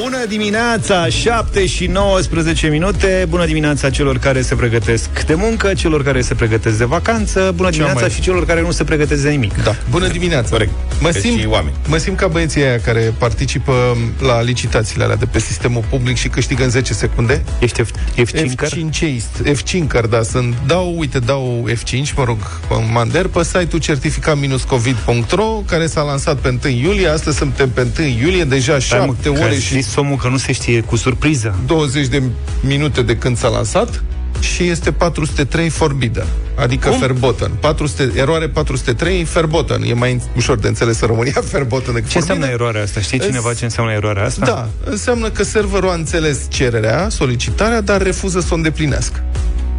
Bună dimineața, 7 și 19 minute Bună dimineața celor care se pregătesc de muncă Celor care se pregătesc de vacanță Bună dimineața mai- și celor care nu se pregătesc de nimic Da. Bună dimineața. Corect. Mă Că simt, și oameni. mă simt ca băieții aia care participă la licitațiile alea de pe sistemul public și câștigă în 10 secunde. Ești F- F5 F5 F5 da, sunt, dau, uite, dau F5, mă rog, mander, pe site-ul certificat-covid.ro, care s-a lansat pe 1 iulie, astăzi suntem pe 1 iulie, deja 7 ore și și omul că nu se știe cu surpriză 20 de minute de când s-a lansat și este 403 forbidden, adică Cum? verboten. 400, eroare 403 verboten. E mai ușor de înțeles în România verboten decât Ce înseamnă forbidden. eroarea asta? Știe Îs- cineva ce înseamnă eroarea asta? Da, înseamnă că serverul a înțeles cererea, solicitarea, dar refuză să o îndeplinească.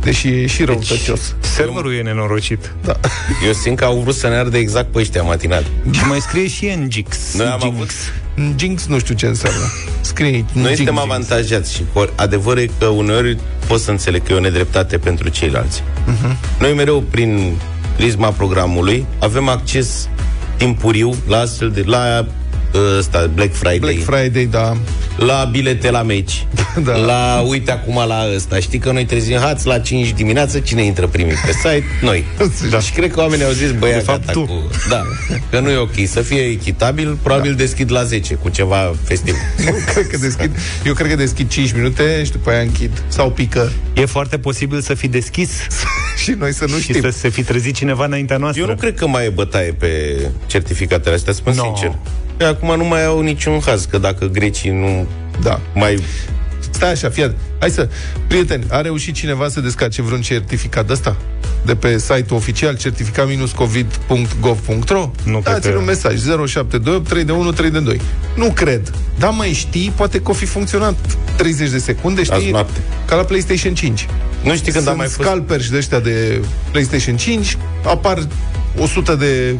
Deși e și răutăcios. Serverul e nenorocit Da. Eu simt că au vrut să ne ardă exact pe ăștia matinal. Și mai scrie și NGIX Noi am Jinx. avut Jinx nu știu ce înseamnă. Scrie Noi Jinx, suntem Jinx. avantajați și cor- adevărul e că uneori pot să înțeleg că e o nedreptate pentru ceilalți. Mhm. Noi mereu, prin prisma programului, avem acces timpuriu la astfel de... la uh, ăsta, Black Friday, Black Friday, da. la bilete la meci, Da. la, uite acum la ăsta. Știi că noi trezim hați la 5 dimineața, cine intră primii pe site? Noi. Da. Și cred că oamenii au zis, băia, De fapt, gata tu. cu... Da, că nu e ok. Să fie echitabil, probabil da. deschid la 10 cu ceva festiv. Nu cred că deschid. Eu cred că deschid 5 minute și după aia închid. Sau pică. E foarte posibil să fi deschis și noi să nu Și știm. să se fi trezit cineva înaintea noastră Eu nu cred că mai e bătaie pe certificatele astea, spun No. sincer. Că acum nu mai au niciun haz, că dacă grecii nu Da. mai... Stai așa, fii atent. Hai să... Prieteni, a reușit cineva să descarce vreun certificat de ăsta? De pe site-ul oficial certificat-covid.gov.ro? Nu cred Dați-l că- un mesaj 0728 321 322. Nu cred. Dar mai știi, poate că o fi funcționat 30 de secunde, Azi știi? noapte. Ca la PlayStation 5. Nu știi când Sunt am mai fost... scalperi și de ăștia de PlayStation 5, apar 100 de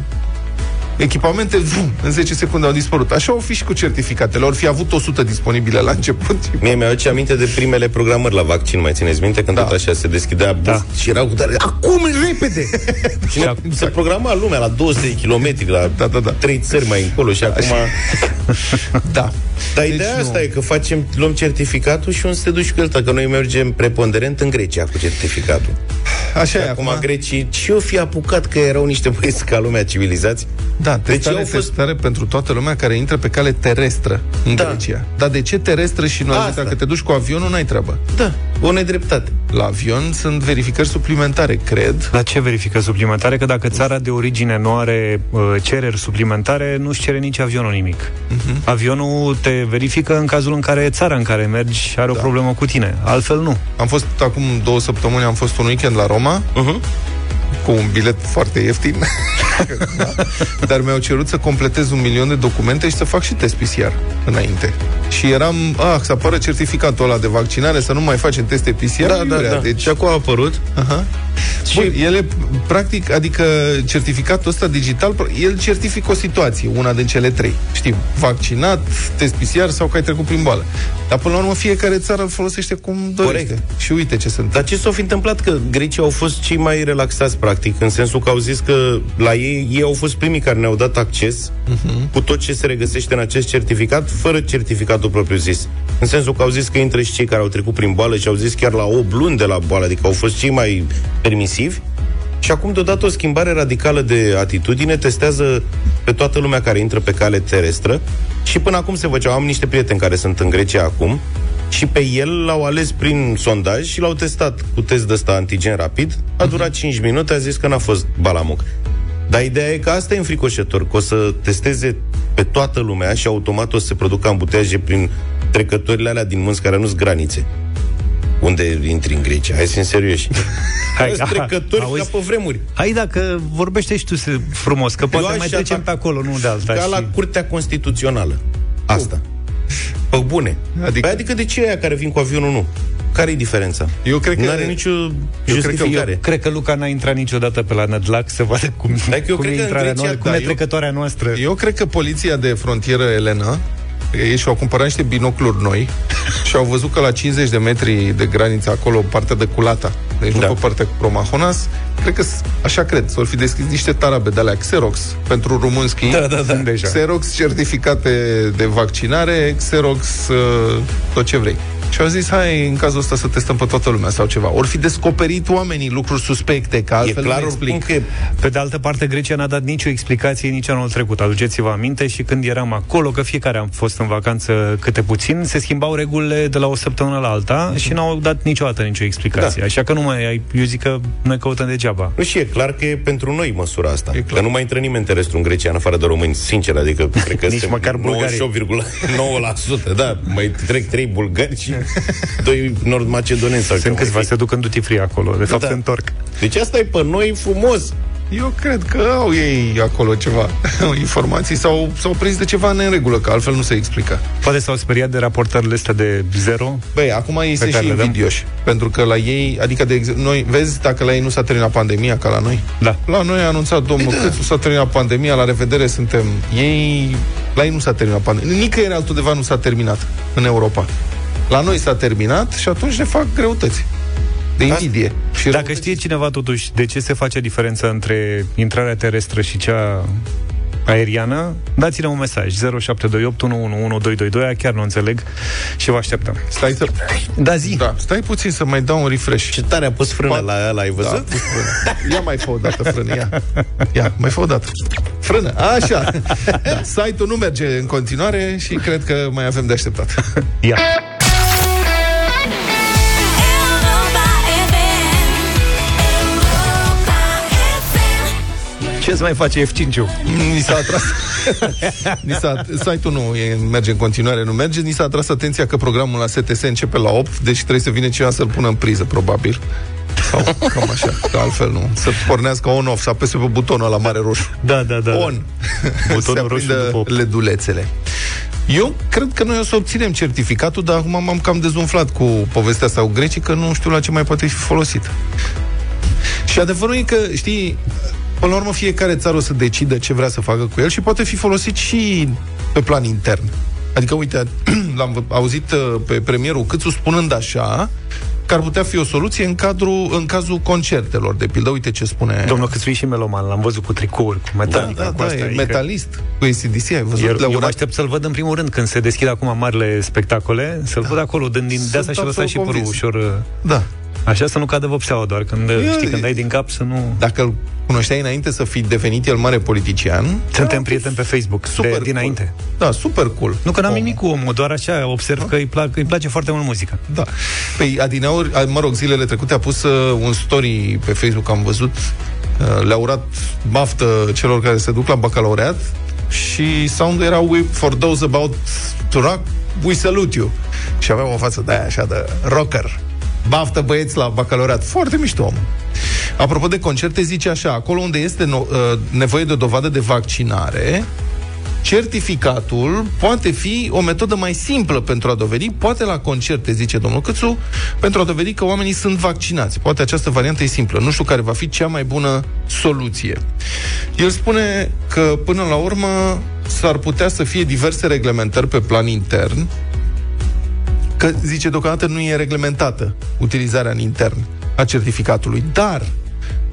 echipamente, vum, în 10 secunde au dispărut. Așa au fi și cu certificatele. Or fi avut 100 disponibile la început. Mie mi-aduce aminte de primele programări la vaccin, mai țineți minte? Când Da. tot așa se deschidea buf, Da. și erau cu tare, acum, repede! și ne, se programa lumea la 200 de kilometri, la Da, da, da. trei țări mai încolo și acum... Da. Dar Deci ideea nu. asta e că facem, luăm certificatul și unde să te duci cu el, că noi mergem preponderent în Grecia cu certificatul. Așa e Acum acum. grecii și eu fi apucat că erau niște băieți ca lumea civilizați. Da, testare, au deci fost- testare pentru toată lumea care intră pe cale terestră în Da. Grecia. Dar de ce terestră și nu Asta. atâta? Că te duci cu avionul, n-ai treabă. Da, o nedreptate. La avion sunt verificări suplimentare, cred. La ce verifică suplimentare? Că dacă țara de origine nu are uh, cereri suplimentare, nu-și cere nici avionul nimic. Uh-huh. Avionul te verifică în cazul în care țara în care mergi are o problemă cu tine. Altfel nu. Am fost acum două săptămâni, am fost un weekend la Roma, Uh-huh. Cu un bilet foarte ieftin. da. Dar mi-au cerut să completez un milion de documente și să fac și test PCR înainte. Și eram, ah, să apară certificatul ăla de vaccinare, să nu mai facem teste PCR. Da, da, iurea. da. Deci, Și acum a apărut. Aha. Și Bun, ele, practic, adică certificatul ăsta digital, el certifică o situație, una din cele trei. Știm, vaccinat, test PCR sau că ai trecut prin boală. Dar până la urmă fiecare țară îl folosește cum dorește. Corect. Și uite ce sunt. Dar ce s-a fi întâmplat? Că grecii au fost cei mai relaxați, practic, în sensul că au zis că la ei, ei au fost primii care ne-au dat acces uh-huh. cu tot ce se regăsește în acest certificat, fără certificatul propriu-zis. În sensul că au zis că intră și cei care au trecut prin boală și au zis chiar la 8 luni de la boală, adică au fost cei mai permisivi. Și acum, deodată, o schimbare radicală de atitudine testează pe toată lumea care intră pe cale terestră și până acum se făceau. Am niște prieteni care sunt în Grecia acum și pe el l-au ales prin sondaj și l-au testat cu test de ăsta antigen rapid. A durat 5 minute, a zis că n-a fost balamuc. Dar ideea e că asta e înfricoșător, că o să testeze pe toată lumea și automat o să se producă ambuteiaje prin trecătorile alea din munți care nu-s granițe. Unde intri în Grecia? Hai să fim serioși. Hai, Hai, aha, trecători auzi? ca pe vremuri. Hai dacă vorbește și tu se- frumos, că poate aș mai trecem atac- pe acolo, nu de alta. Ca și... la Curtea Constituțională. Asta. Pe bune. Adică- Adică, păi adică de ce aia care vin cu avionul nu? Care e diferența? Eu cred că- Nu are nicio cred că- justificare. Cred că Luca n-a intrat niciodată pe la Nădlac să vadă cum, Dar eu cum cred e că în intrarea Grecia, noastră, cum da, e eu- trecătoarea noastră. Eu cred că poliția de frontieră Elena ei și-au cumpărat niște binocluri noi și au văzut că la 50 de metri de graniță acolo, partea de Culata, deci Da. nu pe partea cu Promahonas, cred că, așa cred, s-or fi deschis niște tarabe de alea Xerox pentru rumunski. Da, da, da. Deja. Xerox certificate de vaccinare, Xerox uh, tot ce vrei. Și au zis, hai, în cazul ăsta să testăm pe toată lumea sau ceva. Ori fi descoperit oamenii lucruri suspecte, că altfel E clar nu oricum explic. că Pe de altă parte, Grecia n-a dat nicio explicație nici anul trecut. Aduceți-vă aminte și când eram acolo, că fiecare am fost în vacanță câte puțin, se schimbau regulile de la o săptămână la alta și n-au dat niciodată nicio explicație. Da. Așa că nu mai ai, eu zic că noi căutăm degeaba. Nu și e clar că e pentru noi măsura asta. E E clar. că nu mai intră nimeni terestru în Grecia, în afară de români, sincer, adică cred că Nici sunt măcar bulgarii. 98,9%, da, mai trec trei bulgari și doi nord-macedoneni sau ce Sunt mai câțiva fi. se duc în duty free acolo. De fapt, Da. se întorc. Deci asta e pe noi frumos. Eu cred că au ei acolo ceva informații sau s-au prins de ceva neregulă, că altfel nu se explică. Poate s-au speriat de raportările astea de zero. Băi, acum ei sunt care și le dăm? invidioși. Pentru că la ei, adică de exemplu, noi, vezi dacă la ei nu s-a terminat pandemia ca la noi? Da. La noi a anunțat domnul Păi da. Câțu, s-a terminat pandemia, la revedere suntem. Ei, la ei nu s-a terminat pandemia. Nicăieri altundeva nu s-a terminat în Europa. La noi s-a terminat și atunci ne fac greutăți. De invidie. Și Dacă răutăți. știe cineva totuși de ce se face diferența între intrarea terestră și cea aeriană, dați-ne un mesaj 0728 111222, chiar nu înțeleg și vă așteptăm. Stai să... Da, zi. Da, stai puțin să mai dau un refresh. Ce tare a pus frână Poate- la ăla, ai Da, văzut? pus frână. Ia mai fă o dată frână, ia. Ia, mai fă o dată. Frână, așa. Da, site-ul nu merge în continuare și cred că mai avem de așteptat. Ia. Ce-ți mai face F5-ul? Ni s-a atras ni s-a, Site-ul nu e, merge în continuare, nu merge Ni s-a atras atenția că programul la STS începe la 8 Deci trebuie să vină cineva să-l pună în priză, probabil Sau cam așa, că altfel nu Să pornească on-off, să apese pe butonul la mare roșu Da, da, da. On Butonul Se roșu aprindă după opt. ledulețele eu cred că noi o să obținem certificatul, dar acum m-am cam dezumflat cu povestea asta cu grecii, că nu știu la ce mai poate fi folosit. Și adevărul e că, știi, până la urmă fiecare țară o să decidă ce vrea să facă cu el și poate fi folosit și pe plan intern. Adică, uite, l-am vă- auzit uh, pe premierul Câțu spunând așa, că ar putea fi o soluție în, cadru, în cazul concertelor, de pildă. Uite ce spune... Domnul Câțu e și meloman, l-am văzut cu tricouri, cu da, metalica, da, cu da, astea. e adică- metalist cu ACDC, ai văzut? Eu, Le-a eu mă urat- aștept să-l văd în primul rând când se deschid acum marile spectacole, să-l văd acolo dând din de Sunt asta și lăsa absolut și părul convins. ușor, uh, Da. Așa să nu cadă vopseaua doar când, Eu- știi, când ai din cap să nu... Dacă îl cunoșteai înainte să fi devenit el mare politician, Suntem prieteni pe Facebook, super de cool. dinainte. Da, super cool. Nu că n-am Omul. nimic cu omul, doar așa observ că îi, plac, îi place foarte mult muzica. Da. Păi Adineauri, a- mă rog, zilele trecute a pus uh, un story pe Facebook, am văzut, uh, le-a urat baftă celor care se duc la bacalaureat și soundul era we, for those about to rock, we salute you. Și avea o față de aia așa de rocker. Baftă băieți la bacalaureat. Foarte mișto om. Apropo de concerte, zice așa, acolo unde este no, uh, nevoie de o dovadă de vaccinare, certificatul poate fi o metodă mai simplă pentru a dovedi, poate la concerte, zice domnul Câțu, pentru a dovedi că oamenii sunt vaccinați. Poate această variantă e simplă. Nu știu care va fi cea mai bună soluție. El spune că, până la urmă, s-ar putea să fie diverse reglementări pe plan intern, că, zice, deocamdată nu e reglementată utilizarea în intern a certificatului, dar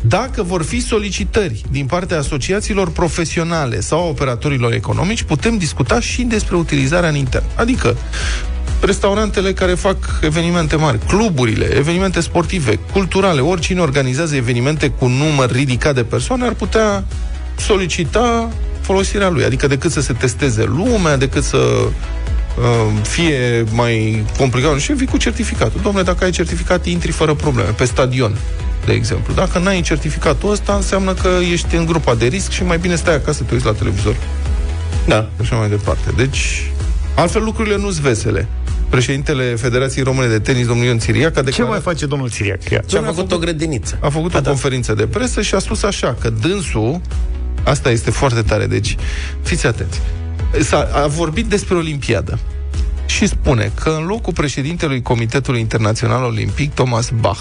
dacă vor fi solicitări din partea asociațiilor profesionale sau a operatorilor economici, putem discuta și despre utilizarea în intern. Adică, restaurantele care fac evenimente mari, cluburile, evenimente sportive, culturale, oricine organizează evenimente cu număr ridicat de persoane ar putea solicita folosirea lui. Adică decât să se testeze lumea, decât să uh, fie mai complicat și vii cu certificatul. Domnule, dacă ai certificat, intri fără probleme pe stadion, de exemplu. Dacă n-ai certificatul ăsta, înseamnă că ești în grupa de risc și mai bine stai acasă, te uiți la televizor. Da. Și așa mai departe. Deci, altfel lucrurile nu sunt vesele. Președintele Federației Române de Tenis, domnul Ion Țiriac, a Ce declarat... mai face domnul Țiriac? Ia. Și a făcut o grădiniță. a făcut o conferință de presă și a spus așa, că dânsul, asta este foarte tare, deci fiți atenți, S-a, a vorbit despre Olimpiadă și spune că în locul președintelui Comitetului Internațional Olimpic, Thomas Bach,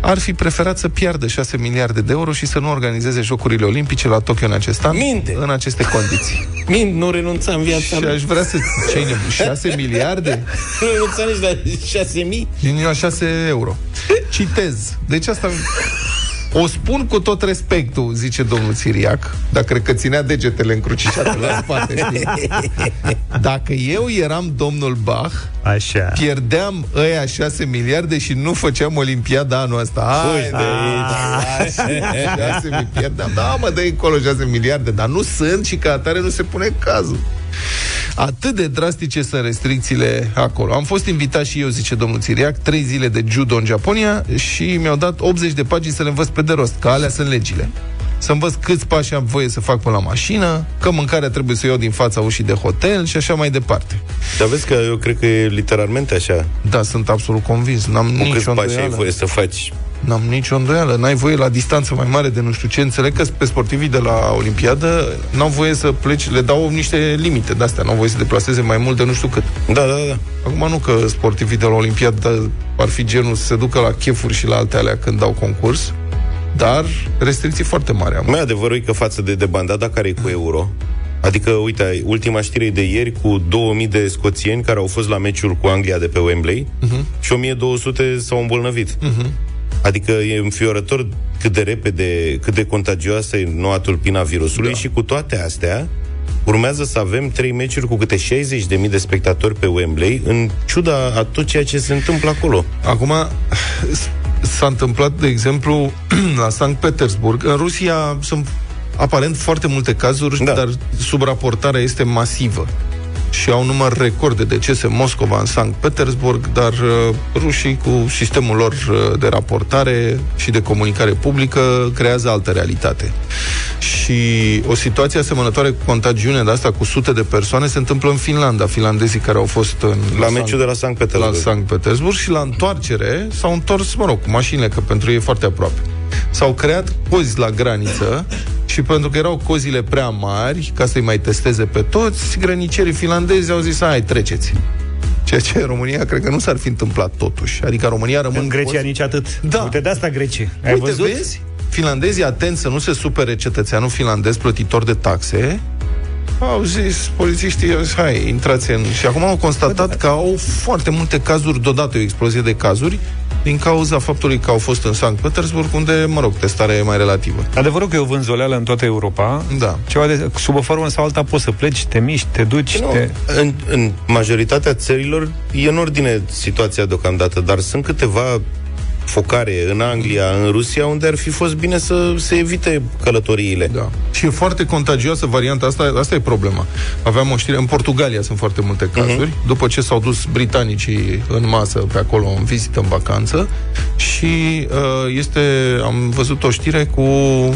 ar fi preferat să piardă 6 miliarde de euro și să nu organizeze Jocurile Olimpice la Tokyo în acest an, Minte! în aceste condiții. Mint, nu renunța în viața și mea. aș vrea să... Ce 6 miliarde? Nu renunța nici la 6 mii. Din 6 euro. Citez. Deci asta... O spun cu tot respectul, zice domnul Siriac, dar cred că ținea degetele încrucișate la spate. știi? Dacă eu eram domnul Bach, Așa. pierdeam ăia 6 miliarde și nu făceam Olimpiada anul ăsta. Hai Fugi de de 6 miliarde. Pierdeam. Da, mă, dă încolo 6 miliarde, dar nu sunt și ca atare nu se pune cazul. Atât de drastice sunt restricțiile acolo. Am fost invitat și eu, zice domnul Țiriac, trei zile de judo în Japonia și mi-au dat 80 de pagini să le învăț pe de rost, că alea sunt legile. Să învăț câți pași am voie să fac până la mașină, că mâncarea trebuie să o iau din fața ușii de hotel și așa mai departe. Dar vezi că eu cred că e literalmente așa. Da, sunt absolut convins. N-am Cu câți nicio pași ai îndoială. voie să faci. N-am nicio îndoială. N-ai voie la distanță mai mare de nu știu ce. Înțeleg că pe sportivii de la Olimpiadă n-au voie să pleci, le dau niște limite de astea. N-au voie să deplaseze mai mult de nu știu cât. Da, da, da. Acum nu că sportivii de la Olimpiadă ar fi genul să se ducă la chefuri și la alte alea când dau concurs, dar restricții foarte mari am. Mai adevărul e că față de debandada care e cu euro, adică, uite, ultima știre e de ieri cu 2000 de scoțieni care au fost la meciul cu Anglia de pe Wembley uh-huh. și 1200 s-au îmbolnăvit. Uh-huh. Adică e înfiorător cât de repede, cât de contagioasă e noua tulpina virusului da. și cu toate astea urmează să avem trei meciuri cu câte 60.000 de spectatori pe Wembley, în ciuda a tot ceea ce se întâmplă acolo. Acum, s- s-a întâmplat, de exemplu, la Sankt Petersburg. În Rusia sunt aparent foarte multe cazuri, Da. dar subraportarea este masivă. Și au număr record de decese în Moscova, în Sankt Petersburg, dar uh, rușii cu sistemul lor uh, de raportare și de comunicare publică creează altă realitate. Și o situație asemănătoare cu contagiune de asta cu sute de persoane se întâmplă în Finlanda. Finlandezii care au fost în La Sankt- meciul de la Sankt Petersburg. la Sankt Petersburg și la întoarcere s-au întors, mă rog, cu mașinile, că pentru ei e foarte aproape. S-au creat cozi la graniță și pentru că erau cozile prea mari, ca să-i mai testeze pe toți, grănicerii finlandezi au zis, hai, treceți. Ceea ce în România cred că nu s-ar fi întâmplat totuși. Adică România rămân În Grecia cozi- nici atât. Da. Uite, de asta Grecie. Ai Uite, văzut? vezi? Finlandezii atenți să nu se supere cetățeanul finlandez plătitor de taxe, au zis, polițiștii, au zis, hai, intrați în... Și acum au constatat că au foarte multe cazuri, deodată o explozie de cazuri, din cauza faptului că au fost în Sankt Petersburg, unde, mă rog, testarea e mai relativă. Adevărul că e o vânzoleală în toată Europa. Da. Ceva de, sub o formă sau alta poți să pleci, te miști, te duci, Nu, te... în, în majoritatea țărilor e în ordine situația deocamdată, dar sunt câteva focare în Anglia, în Rusia, unde ar fi fost bine să se evite călătoriile. Da. Și e foarte contagioasă varianta asta, asta e problema. Aveam o știre, în Portugalia sunt foarte multe cazuri, uh-huh. după ce s-au dus britanicii în masă pe acolo în vizită, în vacanță, și uh, este, am văzut o știre cu uh,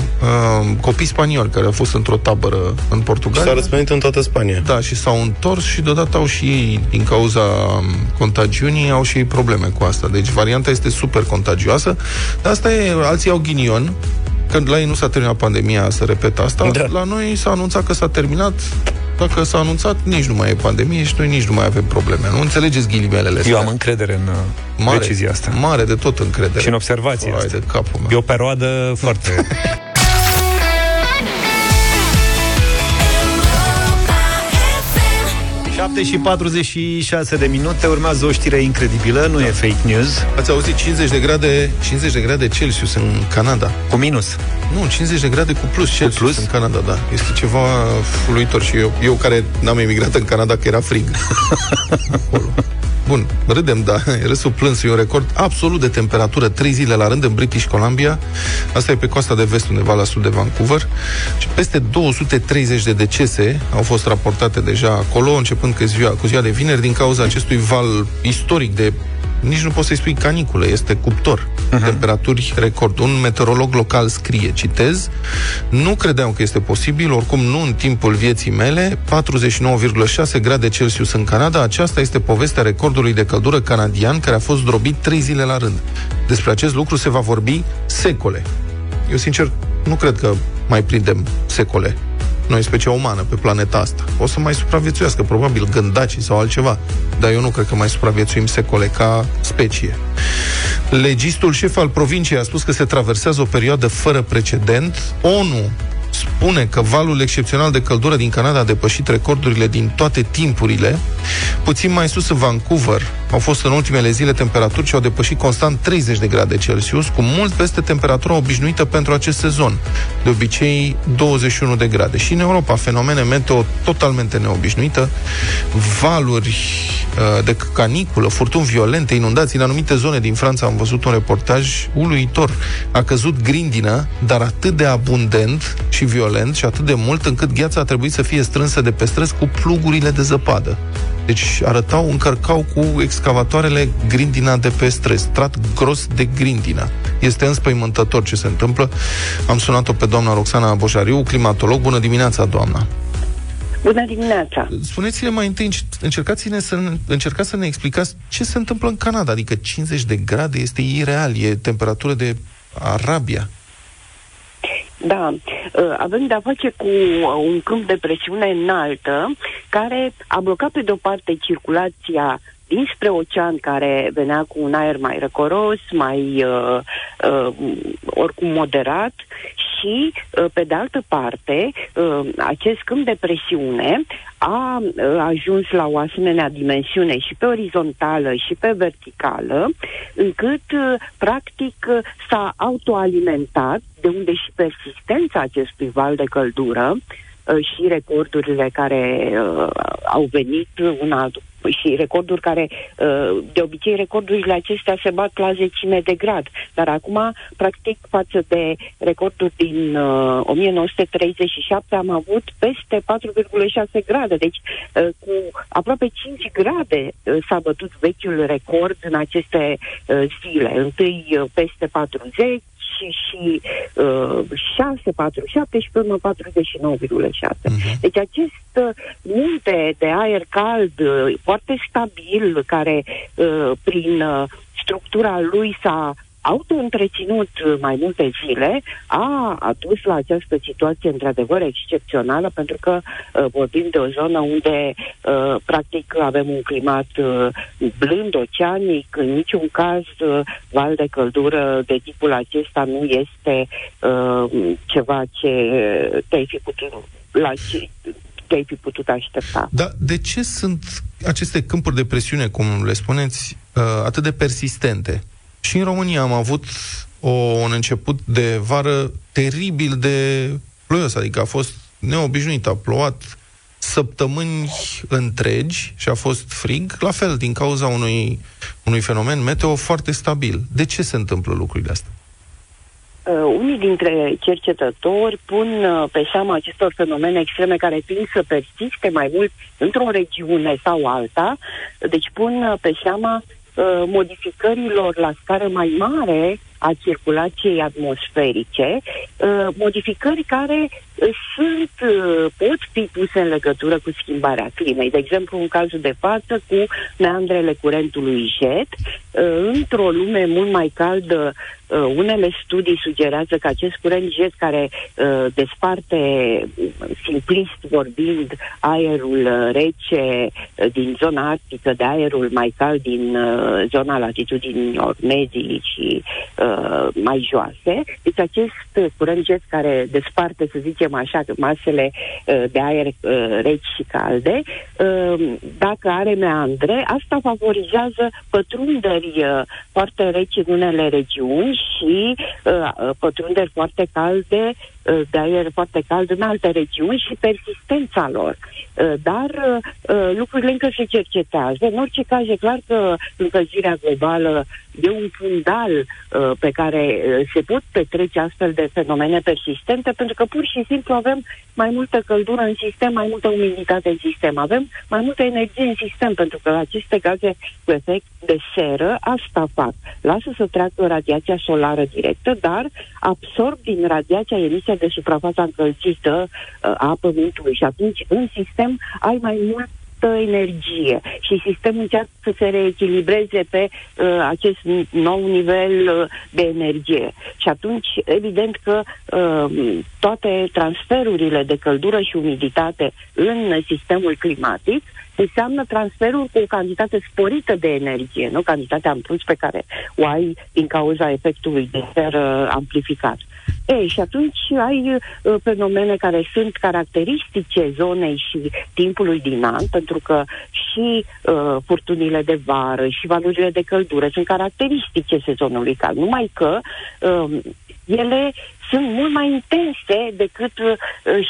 copii spanioli care au fost într-o tabără în Portugalia. S-a răspândit în toată Spania. Da, și s-au întors și deodată au și ei, din cauza um, contagiunii, au și ei probleme cu asta. Deci varianta este super contagioasă. Dar asta e, alții au ghinion, când la ei nu s-a terminat pandemia, să repet asta, Da. la noi s-a anunțat că s-a terminat, dacă s-a anunțat, nici nu mai e pandemie și noi nici nu mai avem probleme. Nu înțelegeți ghilimelele astea. Eu am încredere în uh, mare, decizia asta. Mare de tot încredere. Și în observația Hai asta. de capul meu. E o perioadă foarte... 7 și 46 de minute, urmează o știre incredibilă, nu e fake news, Ați auzit 50 de grade, 50 de grade Celsius în Canada. cu minus. Nu, 50 de grade cu plus Celsius plus? în Canada, da. Este ceva fluitor și eu, eu care n-am emigrat în Canada, că era frig. Acolo. Bun, râdem, da, e râsul plâns, e un record absolut de temperatură, trei zile la rând în British Columbia, asta e pe coasta de vest, undeva la sud de Vancouver, și peste 230 de decese au fost raportate deja acolo, începând cu ziua, cu ziua de vineri, din cauza acestui val istoric de nici nu poți să-i spui caniculă, este cuptor. Uh-huh. Temperaturi record. Un meteorolog local scrie, citez, nu credeam că este posibil, oricum nu în timpul vieții mele, 49,6 grade Celsius în Canada, aceasta este povestea recordului de căldură canadian care a fost drobit 3 zile la rând. Despre acest lucru se va vorbi secole. Eu, sincer, nu cred că mai prindem secole noi, specia umană, pe planeta asta. O să mai supraviețuiască, probabil, gândacii sau altceva. Dar eu nu cred că mai supraviețuim secole ca specie. Legistul șef al provinciei a spus că se traversează o perioadă fără precedent. ONU spune că valul excepțional de căldură din Canada a depășit recordurile din toate timpurile. Puțin mai sus în Vancouver au fost în ultimele zile temperaturi ce au depășit constant 30 de grade Celsius, cu mult peste temperatura obișnuită pentru acest sezon, de obicei 21 de grade. Și în Europa, fenomene meteo totalmente neobișnuită, valuri uh, de caniculă, furtuni violente, inundații în anumite zone din Franța. Am văzut un reportaj uluitor. A căzut grindină, dar atât de abundent și violent și atât de mult încât gheața a trebuit să fie strânsă de pe străzi cu plugurile de zăpadă. Deci arătau, încărcau cu excavatoarele grindina de pe străzi, strat gros de grindina. Este înspăimântător ce se întâmplă. Am sunat-o pe doamna Roxana Boșariu, climatolog. Bună dimineața, doamna! Bună dimineața! Spuneți-ne mai întâi, încercați-ne să, încercați să ne explicați ce se întâmplă în Canada. Adică 50 de grade este ireal, e temperatură de Arabia. Da, uh, avem de-a face cu uh, un câmp de presiune înaltă care a blocat pe de-o parte circulația dinspre ocean care venea cu un aer mai răcoros, mai uh, uh, oricum moderat și, uh, pe de altă parte, uh, acest câmp de presiune a uh, ajuns la o asemenea dimensiune și pe orizontală și pe verticală, încât, uh, practic, uh, s-a autoalimentat, de unde și persistența acestui val de căldură, uh, și recordurile care uh, au venit una după și recorduri care, uh, de obicei, recordurile acestea se bat la zecime de grad. Dar acum, practic, față de recorduri din uh, 1937, am avut peste 4,6 grade. Deci, uh, cu aproape 5 grade uh, s-a bătut vechiul record în aceste uh, zile. Întâi uh, peste 40, și, și uh, 6, 4, 7 și pe urmă 49,6. Uh-huh. Deci acest uh, munte de aer cald uh, foarte stabil, care uh, prin uh, structura lui s-a auto-întreținut mai multe zile a adus la această situație într-adevăr excepțională pentru că uh, vorbim de o zonă unde uh, practic avem un climat uh, blând, oceanic, în niciun caz uh, val de căldură de tipul acesta nu este uh, ceva ce te-ai fi putut la ce te-ai fi putut aștepta. Dar de ce sunt aceste câmpuri de presiune, cum le spuneți, uh, atât de persistente? Și în România am avut o, un început de vară teribil de ploios, adică a fost neobișnuit, a plouat săptămâni întregi și a fost frig, la fel, din cauza unui, unui fenomen meteo foarte stabil. De ce se întâmplă lucrurile astea? Uh, unii dintre cercetători pun uh, pe seama acestor fenomene extreme care tind să persiste mai mult într-o regiune sau alta, deci pun uh, pe seama uh, modificărilor la scară mai mare a circulației atmosferice, uh, modificări care uh, sunt, uh, pot fi puse în legătură cu schimbarea climei. De exemplu, în cazul de față, cu meandrele curentului jet, uh, într-o lume mult mai caldă, uh, unele studii sugerează că acest curent jet care uh, desparte, simplist vorbind, aerul uh, rece uh, din zona arctică de aerul mai cald din uh, zona latitudinilor medii și uh, mai joase. Deci acest curent jet care desparte, să zicem așa, masele uh, de aer uh, reci și calde, uh, dacă are meandre, asta favorizează pătrunderi uh, foarte reci în unele regiuni și uh, pătrunderi foarte calde uh, de aer foarte cald în alte regiuni și persistența lor. Uh, Dar uh, lucrurile încă se cercetează. În orice caz, e clar că încălzirea globală e un fundal uh, pe care uh, se pot petrece astfel de fenomene persistente, pentru că pur și simplu avem mai multă căldură în sistem, mai multă umiditate în sistem, avem mai multă energie în sistem, pentru că aceste gaze cu efect de seră asta fac. Lasă să treacă radiația solară directă, dar absorb din radiația emisia de suprafața încălzită uh, a Pământului și atunci în sistem ai mai mult multă energie și sistemul încearcă să se reechilibreze pe uh, acest nou nivel uh, de energie. Și atunci, evident că uh, toate transferurile de căldură și umiditate în sistemul climatic înseamnă transferul cu o cantitate sporită de energie, nu cantitatea în plus pe care o ai din cauza efectului de seră amplificat. E, și atunci ai uh, fenomene care sunt caracteristice zonei și timpului din an, pentru că și uh, furtunile de vară și valurile de căldură sunt caracteristice sezonului cald, numai că uh, ele sunt mult mai intense decât uh,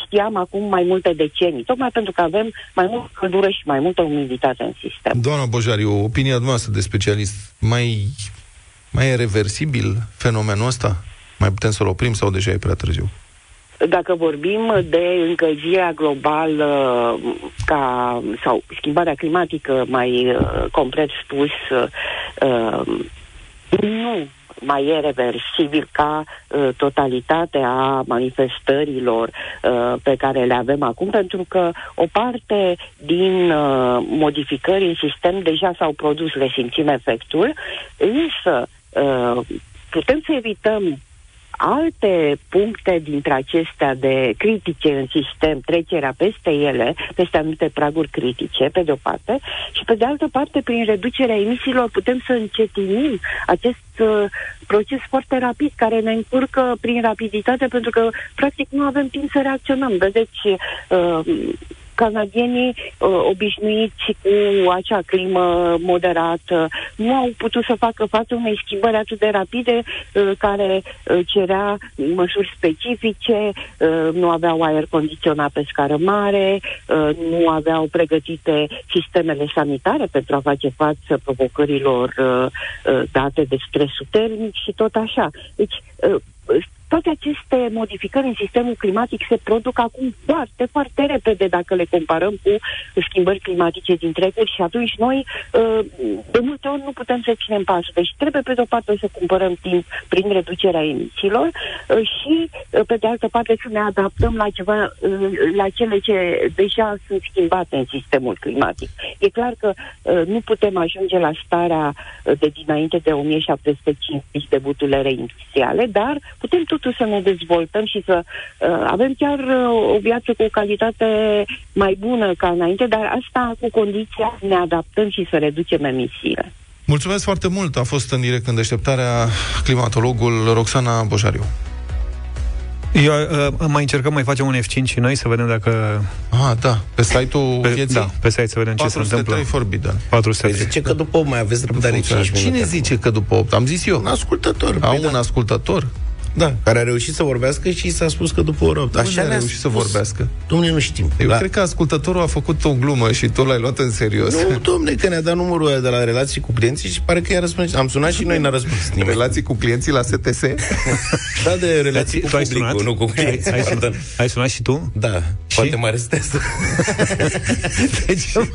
știam acum mai multe decenii, tocmai pentru că avem mai multă căldură și mai multă umiditate în sistem. Doamna Bojariu, opinia dumneavoastră de specialist, mai, mai e reversibil fenomenul ăsta? Mai putem să-l oprim sau deja e prea târziu? Dacă vorbim de încălzirea globală ca, sau schimbarea climatică, mai uh, complet spus, uh, nu mai e reversibil ca uh, totalitatea manifestărilor uh, pe care le avem acum, pentru că o parte din uh, modificări în sistem deja s-au produs, le simțim efectul, însă uh, putem să evităm alte puncte dintre acestea de critice în sistem, trecerea peste ele, peste anumite praguri critice, pe de o parte, și pe de altă parte, prin reducerea emisiilor, putem să încetinim acest uh, proces foarte rapid, care ne încurcă prin rapiditate, pentru că, practic, nu avem timp să reacționăm. Vedeți, uh, canadienii uh, obișnuiți cu acea climă moderată nu au putut să facă față unei schimbări atât de rapide uh, care uh, cerea măsuri specifice, uh, nu aveau aer condiționat pe scară mare, uh, nu aveau pregătite sistemele sanitare pentru a face față provocărilor uh, uh, date de stresul termic și tot așa. Deci, uh, toate aceste modificări în sistemul climatic se produc acum foarte, foarte repede dacă le comparăm cu schimbări climatice din trecut și atunci noi uh, de multe ori nu putem să ținem pasul. Deci trebuie pe de o parte să cumpărăm timp prin reducerea emisiilor uh, și uh, pe de altă parte să ne adaptăm la ceva, la cele ce deja sunt schimbate în sistemul climatic. E clar că nu putem ajunge la starea de dinainte de 1750 de buturile reindustriale, dar putem tot totuși să ne dezvoltăm și să uh, avem chiar uh, o viață cu o calitate mai bună ca înainte, dar asta cu condiția să ne adaptăm și să reducem emisiile. Mulțumesc foarte mult. A fost în direct în deșteptarea climatologul Roxana Bojariu. Eu, uh, mai încercăm, mai facem un F5 și noi să vedem dacă... Ah, da, pe site-ul pe, vieții? Da, pe site să vedem ce se întâmplă. 403 Forbidden. 403. Păi zice că după 8 mai aveți răbdare 5 minute. Cine zice că după 8? Am zis eu. Un ascultător. Au Păi un da. ascultător? Da, care a reușit să vorbească și s-a spus că după ora 8. Așa a ne-a reușit să spus. vorbească. Domne, nu știm. Eu La- cred că ascultătorul a făcut o glumă și tu l-ai luat în serios. Nu, domne, că ne-a dat numărul ăla de la relații cu clienții și pare că i-a răspuns. Am sunat și noi, n-a răspuns nimeni. Relații cu clienții la STS? Da, de relații cu Tu ai publicul, sunat? nu cu Ai, clienții. ai, Pardon. sunat, ai sunat și tu? Da, poate mă arestează. deci, am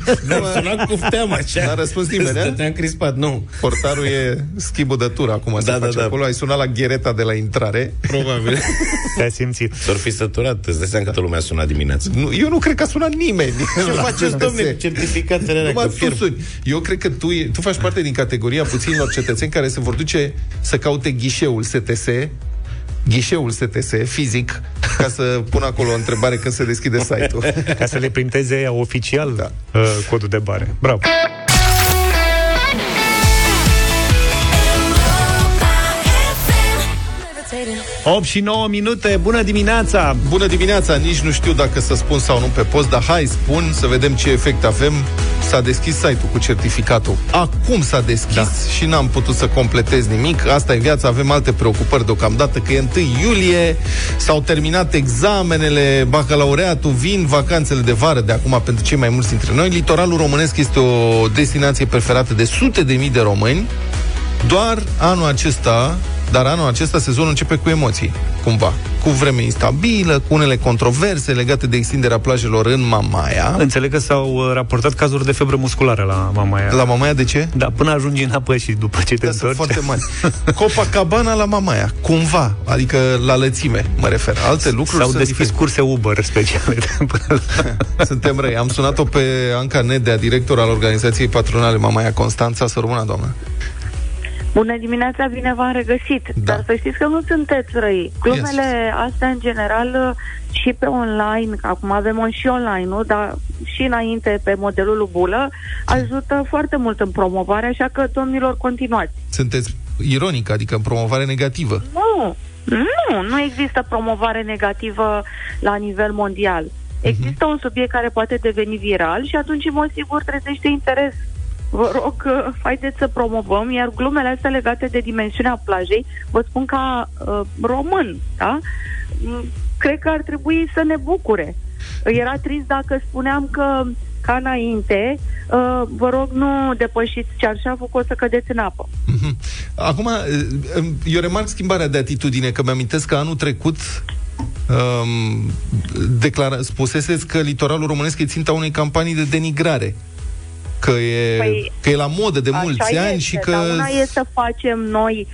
sunat cu teamă așa. N-a răspuns nimeni, da? Stăteam crispat, nu. Portarul e schimbul de tur acum se Da, da, face da. acolo. Ai sunat la ghereta de la intrare. Probabil. Te-ai simțit. S-ar fi săturat, îți dai seama câtă lume a sunat dimineața. Nu, eu nu cred că a sunat nimeni. Ce la faceți, STS. domne, cu certificatele alea, Numai că tu fierb? suni. Eu cred că tu, e- tu faci parte din categoria puținilor cetățeni care se vor duce să caute ghișeul STS ghișeul STS fizic ca să pun acolo o întrebare când se deschide site-ul. Ca să le printeze ea oficial Da. uh, codul de bare. Bravo. 8 și 9 minute, bună dimineața! Bună dimineața, nici nu știu dacă să spun sau nu pe post, dar hai spun să vedem ce efect avem. S-a deschis site-ul cu certificatul. Acum s-a deschis da. și n-am putut să completez nimic. Asta e viața, avem alte preocupări deocamdată, că e 1 iulie, s-au terminat examenele, bacalaureatul, vin vacanțele de vară de acum pentru cei mai mulți dintre noi. Litoralul românesc este o destinație preferată de sute de mii de români. Doar anul acesta, dar anul acesta sezonul începe cu emoții, cumva. Cu vreme instabilă, cu unele controverse legate de extinderea plajelor în Mamaia. Înțeleg că s-au uh, raportat cazuri de febră musculară la Mamaia. La Mamaia de ce? Da, până ajungi în apă și după ce te Da, sunt întorci. foarte mari. Copacabana la Mamaia, cumva, adică la lățime, mă refer. Alte lucruri S-au sunt deschis diferite. curse Uber speciale. de până la- Suntem răi. Am sunat-o pe Anca Nedea, director al organizației patronale Mamaia Constanța. Să rămână, doamnă. Bună dimineața, bine v-am regăsit. Da. Dar să știți că nu sunteți răi. Glumele astea, în general, și pe online, că acum avem un și online, nu? Dar și înainte, pe modelul bulă, ajută foarte mult în promovare, așa că, domnilor, continuați. Sunteți ironic, adică în promovare negativă. Nu, Nu, nu există promovare negativă la nivel mondial. Există un subiect care poate deveni viral și atunci, în mod sigur, trezește interes. Vă rog, uh, haideți să promovăm, iar glumele astea legate de dimensiunea plajei, vă spun ca uh, român, da? Mm, Cred că ar trebui să ne bucure. Era trist dacă spuneam că ca înainte, uh, vă rog, nu depășiți cearșaful, că o să cădeți în apă. Mhm. Acum, uh, eu remarc schimbarea de atitudine, că mi-amintesc că anul trecut um, declara, spuseseți că litoralul românesc e ținta unei campanii de denigrare. Că e, Păi, că e la modă de mulți Așa ani este, și că... Dar una e să facem noi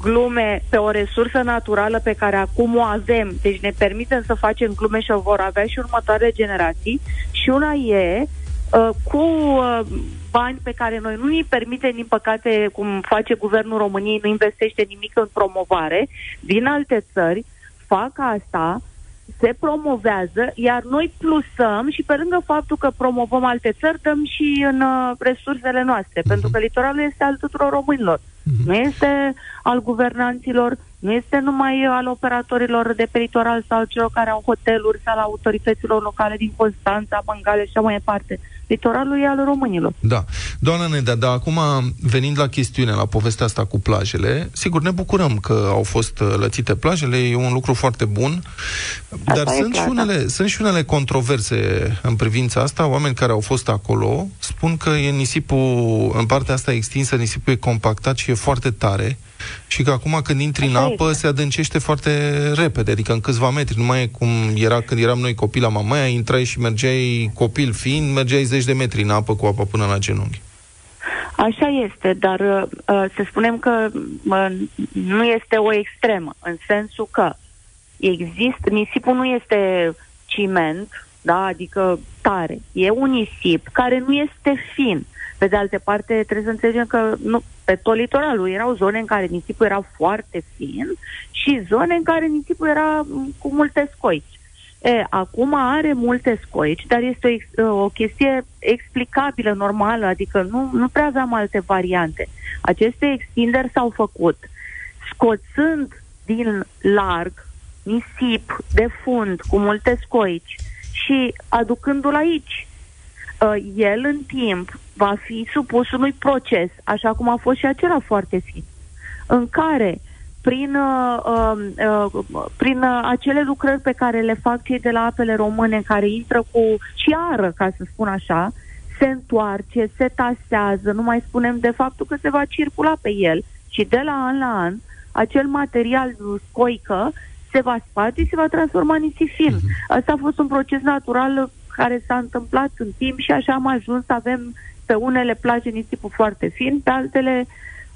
glume pe o resursă naturală pe care acum o avem, deci ne permitem să facem glume și o vor avea și următoarele generații, și una e uh, cu uh, bani pe care noi nu îi permitem, din păcate, cum face Guvernul României, nu investește nimic în promovare, din alte țări, fac asta, se promovează, iar noi plusăm și pe lângă faptul că promovăm alte țări, dăm și în uh, resursele noastre, pentru că litoralul este al tuturor românilor. Nu este al guvernanților, nu este numai al operatorilor de pe litoral sau celor care au hoteluri sau al autorităților locale din Constanța, Băngale și așa mai departe. Litoralul e al românilor. Da. Doamna Nedea, dar acum, venind la chestiune, la povestea asta cu plajele, sigur, ne bucurăm că au fost uh, lățite plajele, e un lucru foarte bun, dar Asta e sunt clar, și, da. unele, sunt și unele controverse în privința asta. Oameni care au fost acolo spun că e nisipul, în partea asta extinsă, nisipul e compactat și e foarte tare și că acum când intri în Așa apă este. se adâncește foarte repede, adică în câțiva metri. Nu mai e cum era când eram noi copii la Mamaia, intrai și mergeai copil fiind, mergeai zeci de metri în apă cu apa până la genunchi. Așa este, dar uh, uh, să spunem că uh, nu este o extremă, în sensul că există, nisipul nu este ciment, da, adică tare. E un nisip care nu este fin. Pe de altă parte, trebuie să înțelegem că nu, pe tot litoralul erau zone în care nisipul era foarte fin și zone în care nisipul era m, cu multe scoici. E, acum are multe scoici, dar este o, ex- o chestie explicabilă, normală, adică nu, nu prea aveam alte variante. Aceste extinderi s-au făcut scoțând din larg nisip de fund cu multe scoici și aducându-l aici. Uh, el în timp va fi supus unui proces, așa cum a fost și acela foarte fin, în care prin, uh, uh, uh, prin uh, acele lucrări pe care le fac cei de la apele române, care intră cu ciară, ca să spun așa, se întoarce, se tasează, nu mai spunem de faptul că se va circula pe el și de la an la an acel material scoică se va sparge și se va transforma în nisip fin. Asta a fost un proces natural care s-a întâmplat în timp și așa am ajuns să avem pe unele plaje nisipul foarte fin, pe altele,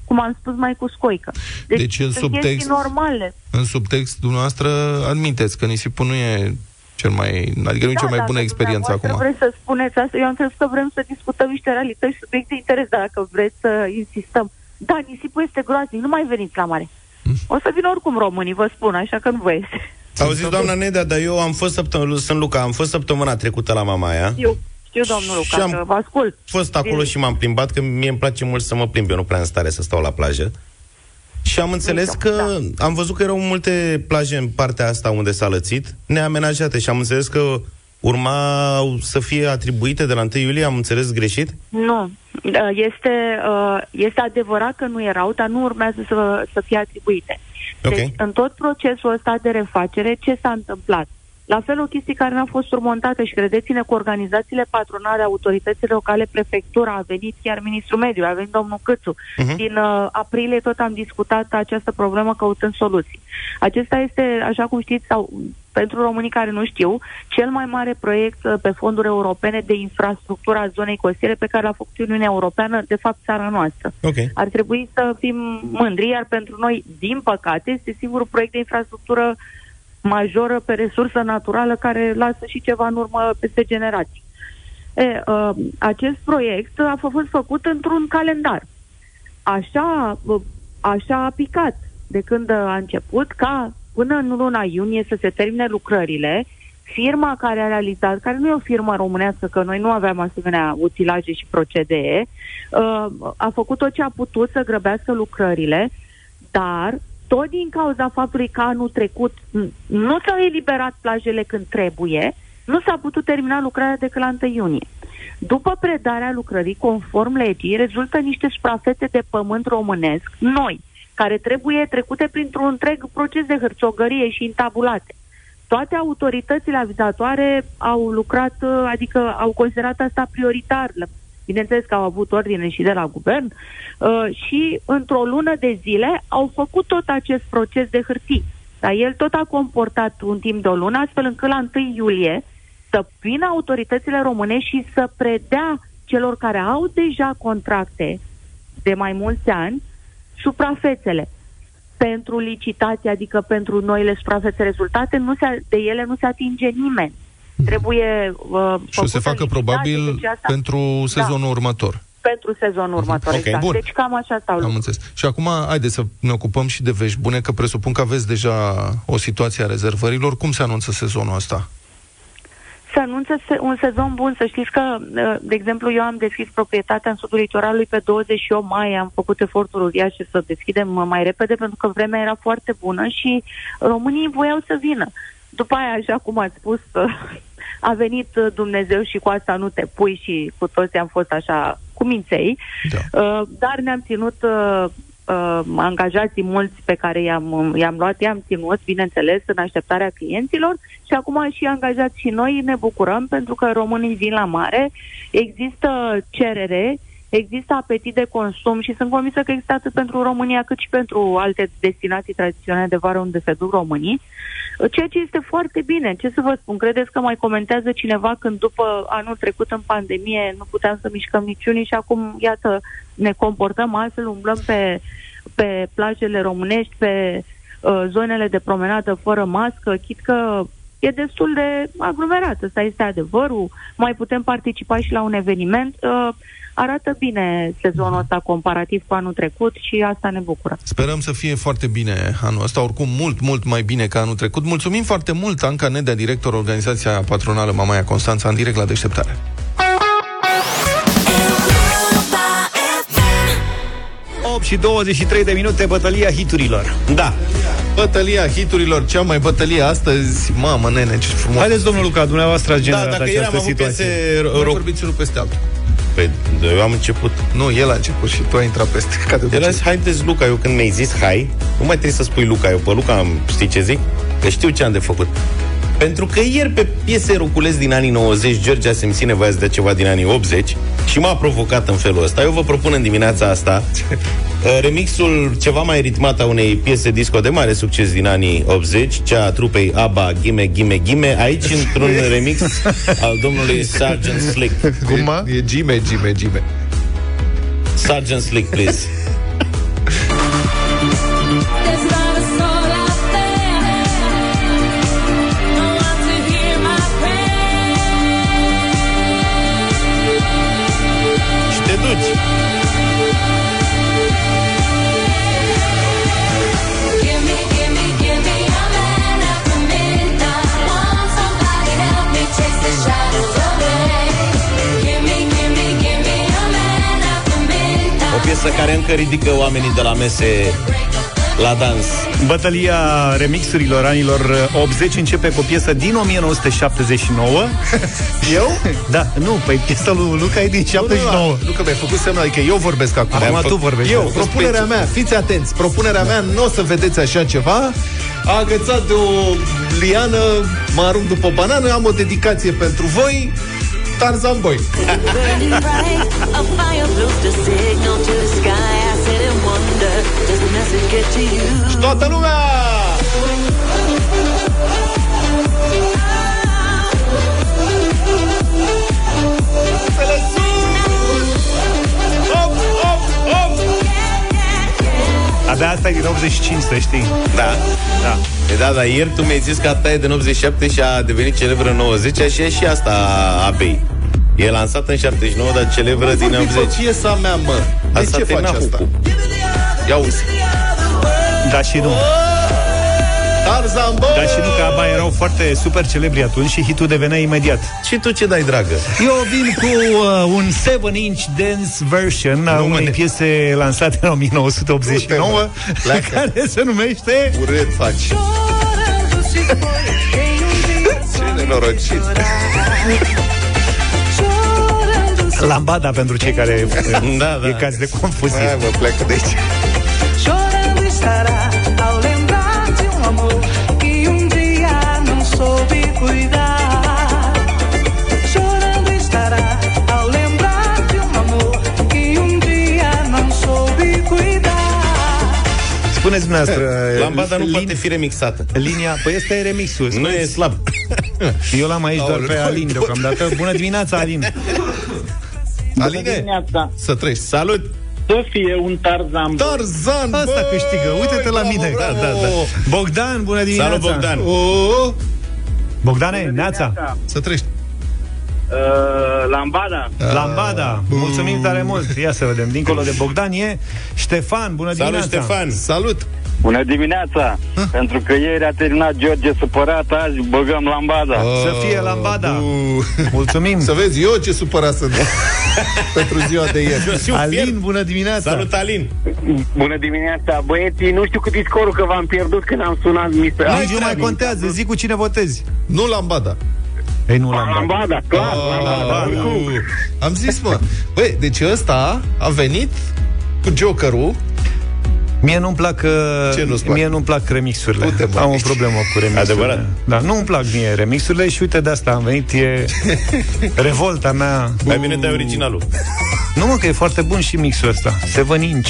cum am spus, mai cu scoică. Deci, în sunt subtext- chestii normale. În subtext, dumneavoastră, admiteți că nisipul nu e cel mai... Adică nu e cea mai dacă bună experiență dumneavoastră acum. vreți să spuneți asta, eu am înțeles că vrem să discutăm niște realități și subiecte de interes, dar dacă vreți să insistăm. Da, nisipul este groaznic, nu mai veniți la mare. Mm. O să vină oricum românii, vă spun, așa că nu vă iese. Auziți, doamna Nedea, dar eu am fost săptămâna, sunt Luca, am fost săptămâna trecută la Mamaia. Știu, știu, domnul Și Luca, am că vă ascult. fost acolo Bine. și m-am plimbat, că mie îmi place mult să mă plimb, eu nu prea în stare să stau la plajă. Și am înțeles Nici că, eu, da. am văzut că erau multe plaje în partea asta unde s-a lățit, neamenajate și am înțeles că urma să fie atribuite de la 1 iulie, am înțeles greșit? Nu. Uh, Este, uh, este adevărat că nu erau, dar nu urmează să, să fie atribuite. Ok. Deci, în tot procesul ăsta de refacere, ce s-a întâmplat? La fel o chestie care n-a fost surmontată și credeți-ne cu organizațiile patronale, autoritățile locale, prefectura, a venit chiar ministrul mediu, a venit domnul Câțu. Mhm. Din uh, aprilie tot am discutat această problemă căutând soluții. Acesta este, așa cum știți, sau pentru românii care nu știu, cel mai mare proiect uh, pe fonduri europene de infrastructură a zonei costiere pe care l-a făcut Uniunea Europeană, de fapt țara noastră. Ok. Ar trebui să fim mândri, iar pentru noi, din păcate, este singurul proiect de infrastructură majoră pe resursă naturală care lasă și ceva în urmă peste generații. E, uh, acest proiect a fost făcut într-un calendar. Așa, uh, așa a picat de când a început ca până în luna iunie să se termine lucrările, firma care a realizat, care nu e o firmă românească, că noi nu aveam asemenea utilaje și procedee, uh, a făcut tot ce a putut să grăbească lucrările, dar tot din cauza faptului că anul trecut n- nu s-au eliberat plajele când trebuie, nu s-a putut termina lucrarea decât la 1 iunie. După predarea lucrării conform legii, rezultă niște suprafețe de pământ românesc, noi, care trebuie trecute printr-un întreg proces de hârțogărie și intabulate. Toate autoritățile avizatoare au lucrat, uh, adică au considerat asta prioritar. Bineînțeles că au avut ordine și de la guvern uh, și într-o lună de zile au făcut tot acest proces de hârtii. Dar el tot a comportat un timp de o lună, astfel încât la 1 iulie să vină autoritățile românești și să predea celor care au deja contracte de mai mulți ani suprafețele pentru licitație, adică pentru noile suprafețe rezultate, nu se, de ele nu se atinge nimeni. Trebuie uh, Și o să făcută facă licitație, probabil deci asta- pentru sezonul următor. pentru sezonul următor, Ok, exact. bun. Deci cam așa stau Am lucrurile. înțeles. Și acum, haideți să ne ocupăm și de vești bune, că presupun că aveți deja o situație a rezervărilor. Cum se anunță sezonul ăsta? Se anunță se- un sezon bun. Să știți că, uh, de exemplu, eu am deschis proprietatea în sudul litoralului pe 28 mai. Am făcut eforturi uriașe să deschidem uh, mai repede pentru că vremea era foarte bună și românii voiau să vină. După aia, așa cum ați spus, uh, a venit uh, Dumnezeu și cu asta nu te pui și cu toți am fost așa cu minței. Da. Uh, dar ne-am ținut uh, uh, angajații mulți pe care i-am, i-am luat, i-am ținut, bineînțeles, în așteptarea clienților și acum și angajați și noi ne bucurăm pentru că românii vin la mare, există cerere, există apetit de consum și sunt convinsă că există atât pentru România cât și pentru alte destinații tradiționale de vară unde se duc românii, ceea ce este foarte bine. Ce să vă spun, credeți că mai comentează cineva când după anul trecut în pandemie nu puteam să mișcăm niciunii și acum, iată, ne comportăm altfel, umblăm pe, pe plajele românești, pe uh, zonele de promenadă fără mască, chit că e destul de aglomerat, ăsta este adevărul, mai putem participa și la un eveniment. Uh, arată bine sezonul ăsta comparativ cu anul trecut și asta ne bucură. Sperăm să fie foarte bine anul ăsta, oricum mult, mult mai bine ca anul trecut. Mulțumim foarte mult, Anca Nedea, director Organizația Patronală Mamaia Constanța, în direct la deșteptare. Europa FM 8 și 23 de minute, bătălia hiturilor. Da. Bătălia hiturilor, cea mai bătălie astăzi. Mamă, nene, ce frumos. Haideți, domnul Luca, dumneavoastră ați Da, generat dacă ieri am această avut situație. piese Nu rock... vorbiți unul peste altul. Păi, eu am început. Nu, el a început și tu ai intrat peste. Ca de El a obicei. zis, haideți Luca, eu când mi-ai zis hai, nu mai trebuie să spui Luca, eu pe Luca am, știi ce zic? Că știu ce am de făcut. Pentru că ieri pe piese roculezi din anii 90, George a simțit nevoia să dea ceva din anii 80 și m-a provocat în felul ăsta. Eu vă propun în dimineața asta uh, remixul ceva mai ritmat a unei piese disco de mare succes din anii 80, cea a trupei ABBA, Ghime, Ghime, Ghime, aici într-un remix al domnului Sergeant Slick. Cum, mă? E Gime, Gime, Gime. Sergeant Slick, please. midnight O piesă care încă ridică oamenii de la mese la dans. Bătălia remixurilor anilor 80 începe cu o piesă din 1979. Eu? Da, nu, păi piesa lui Luca e din 79. Nu că mi-ai făcut semn, adică eu vorbesc acum. Acum Am tu făcut- vorbești. Eu, Am făcut propunerea mea, fiți atenți, propunerea mea, nu o să vedeți așa ceva, a agățat de o liană, mă arunc după o banană, am o dedicație pentru voi, Tarzan Boy. burning bright. A fire blows the signal to the sky. I sit and wonder, does the message get to you? Toată lumea! Mâinile sus! Hop, hop, hop! Abia asta e din 85, să știi. Da. Da. E da, dar ieri tu mi-ai zis că ta e din 87 și a devenit celebră în 90 și e și asta a Abei. E lansată în 79, dar celebră din Vorbiți 80. pe piesa mea, mă. De Asta ce te faci n-a asta? făcut. Ia uzi. Da și nu. Tarzan, bă! Dar și nu că ABBA erau foarte super celebri atunci și hitul devenea imediat. Și tu ce dai, dragă? Eu vin cu uh, un 7-inch dance version a Nu, mă, unei ne- piese lansate în 1989 Du-te, mă. Pleacă. care se numește Urât faci. Ce nenorocit. Lambada pentru cei care uh, Da, da. e caz de confuzie. Hai, mă, pleacă de aici. Chorando estará ao lembrar de um amor que um dia não soube cuidar. Chorando estará ao lembrar de um amor que um dia não soube cuidar. Spuneți dumneavoastră Lambada nu lin- poate fi remixată. Linia, păi ăsta e remixul Nu e slab. Eu l-am aici doar Aoleu, pe nu Alin pot. deocamdată Bună dimineața, Alin Aline, dimineața. să treci. Salut! Să fie un Tarzan. bă. Tarzan, Asta băi, câștigă, uite-te la bravo, mine bravo. Da, da, da. Bogdan, bună dimineața Salut, Bogdan! O, Bogdane, neața să treci. Uh, Lambada. Lambada, mulțumim tare mult Ia să vedem, dincolo de Bogdan e Ștefan, bună Salut, dimineața Ștefan! Salut! Bună dimineața. Pentru că ieri a terminat George supărat, azi băgăm Lambada. Să fie Lambada Uh, Mulțumim Să vezi eu ce supărat sunt pentru ziua de ieri. Eu fier. Alin, bună dimineața Salut, Alin! Bună dimineața, băieții. Nu știu cât e scorul că v-am pierdut când am sunat mi se... Nici nu mai contează, zi cu cine votezi Nu lambada. Ei, nu Lambada Lambada, clar, Ah, Lambada. uh, Am zis, mă. Băi, deci ăsta a venit cu Joker-ul. Mie nu-mi plac uh, Ce nu-ți plac? Mie nu-mi plac remixurile Du-te, mă, Am o aici. problemă cu remixurile Adevărat. Da, nu îmi plac mie remixurile Și uite de asta am venit E revolta mea Mai bine dai originalul. Nu mă, că e foarte bun și mixul ăsta Seven Inch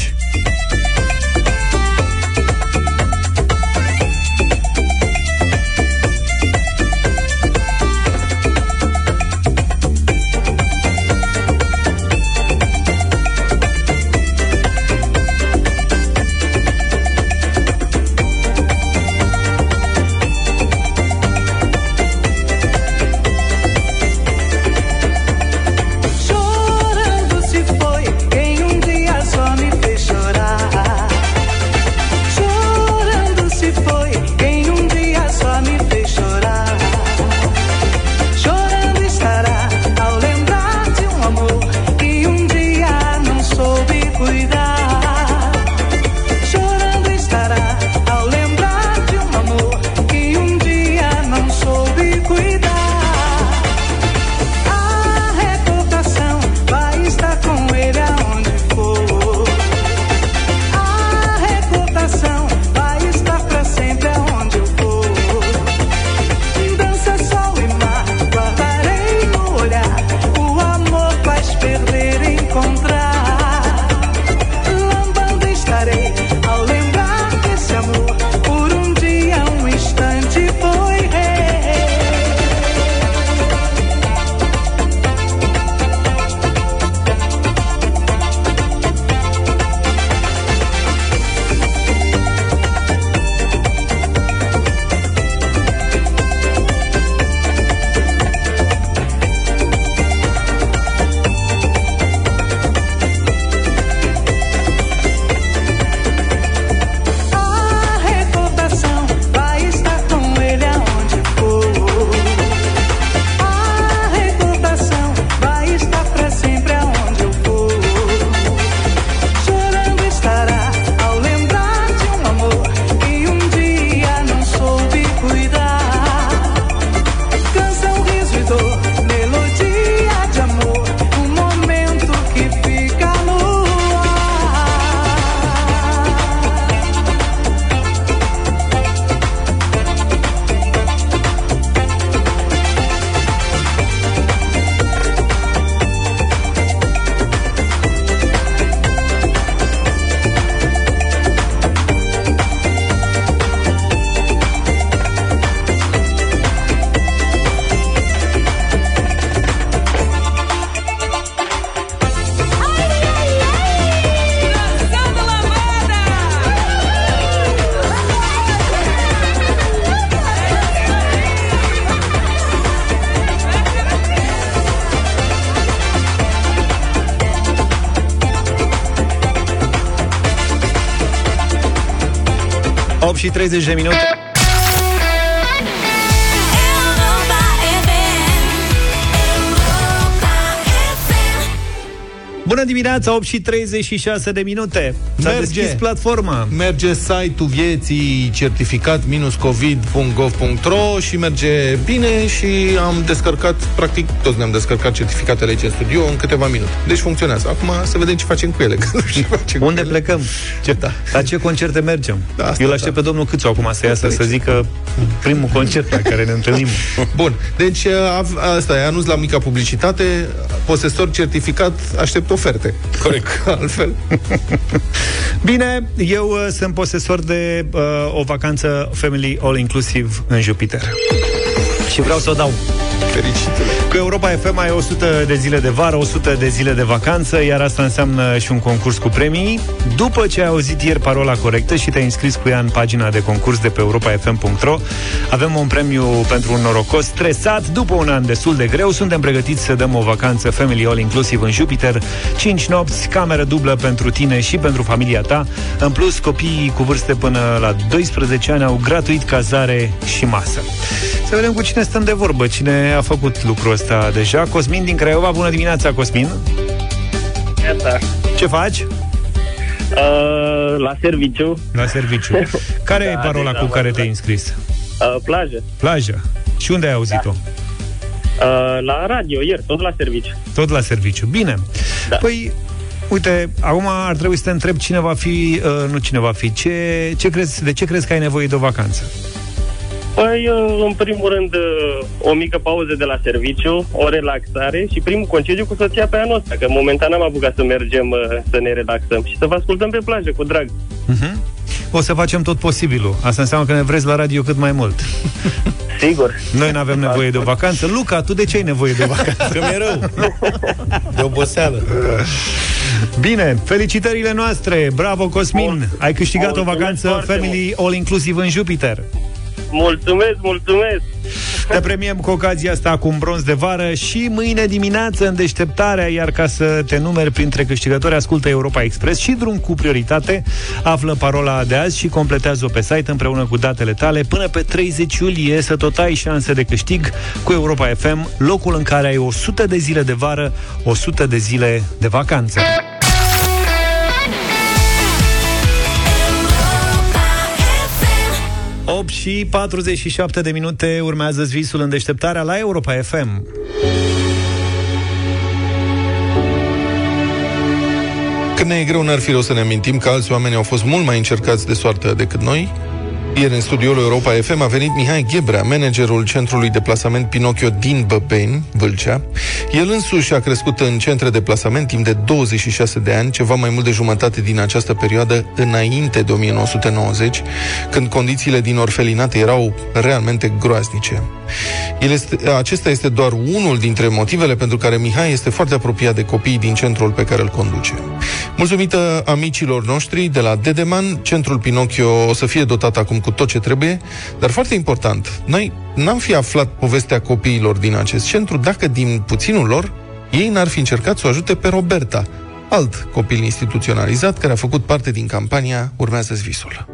30 de dimineața, 8 și 36 de minute. S-a Merge. deschis platforma. Merge site-ul vieții certificat-covid.gov.ro și merge bine și am descărcat, practic toți ne-am descărcat certificatele aici în studio în câteva minute. Deci funcționează. Acum să vedem ce facem cu ele. că nu știu ce facem cu Unde ele. plecăm? Ce, Da. La ce concerte mergem? Da, asta Eu îl aștept da. pe domnul Câțu acum să iasă să zică primul concert la care ne întâlnim. Bun, deci a- asta e anunț la mica publicitate, posesor certificat, aștept oferte. Corect. Altfel. Bine, eu uh, sunt posesor de uh, o vacanță family all-inclusive în Jupiter. Și vreau să o dau. Fericitele. Cu Europa FM ai 100 de zile de vară, 100 de zile de vacanță, iar asta înseamnă și un concurs cu premii. După ce ai auzit ieri parola corectă și te-ai înscris cu ea în pagina de concurs de pe europafm.ro, avem un premiu pentru un norocos stresat după un an destul de greu. Suntem pregătiți să dăm o vacanță family all inclusiv în Jupiter, 5 nopți, cameră dublă pentru tine și pentru familia ta. În plus, copiii cu vârste până la 12 ani au gratuit cazare și masă. Să vedem cu cine stăm de vorbă, cine a făcut lucrul ăsta deja. Cosmin din Craiova, bună dimineața, Cosmin! Iată, Ce faci? uh, la serviciu, La serviciu. Care Da, e parola deja cu care m-am te-ai înscris? uh, plajă, Plaja. Și unde ai auzit-o? uh, la radio, ieri, tot la serviciu. Tot la serviciu. Bine. Da. Păi, uite, acum ar trebui să te întreb cine va fi, uh, nu cine va fi, ce, ce crezi, de ce crezi că ai nevoie de o vacanță? Păi, uh, în primul rând, uh, o mică pauză de la serviciu, o relaxare și primul concediu cu soția pe anul ăsta, că momentan am apucat să mergem uh, să ne relaxăm și să vă ascultăm pe plajă cu drag. Uh-huh. O să facem tot posibilul. Asta înseamnă că ne vreți la radio cât mai mult. Sigur. Noi nu avem nevoie de o vacanță. Luca, tu de ce ai nevoie de vacanță? Că mi-e rău. De oboseală. Bine, felicitările noastre! Bravo, Cosmin! Mult- Ai câștigat o mulțumesc vacanță foarte Family All Inclusive în Jupiter. Mulțumesc, mulțumesc! Te premiem cu ocazia asta cu un bronz de vară și mâine dimineață în deșteptarea, iar ca să te numeri printre câștigători, ascultă Europa Express și drum cu prioritate, află parola de azi și completează-o pe site împreună cu datele tale până pe 30 iulie să tot ai șanse de câștig cu Europa FM, locul în care ai 100 de zile de vară, 100 de zile de vacanță. 8 și 47 de minute urmează visul în deșteptarea la Europa FM. Când ne e greu, n-ar fi rău să ne amintim că alți oameni au fost mult mai încercați de soartă decât noi. Ieri în studioul Europa FM a venit Mihai Ghebrea, managerul centrului de plasament Pinocchio din Băbeni, Vâlcea. El însuși a crescut în centre de plasament timp de 26 de ani, ceva mai mult de jumătate din această perioadă înainte de 1990, când condițiile din orfelinate erau realmente groaznice. El este, acesta este doar unul dintre motivele pentru care Mihai este foarte apropiat de copiii din centrul pe care îl conduce. Mulțumită amicilor noștri de la Dedeman, centrul Pinocchio o să fie dotat acum cu tot ce trebuie, dar foarte important, noi n-am fi aflat povestea copiilor din acest centru dacă din puținul lor ei n-ar fi încercat să o ajute pe Roberta, alt copil instituționalizat care a făcut parte din campania Urmează visul.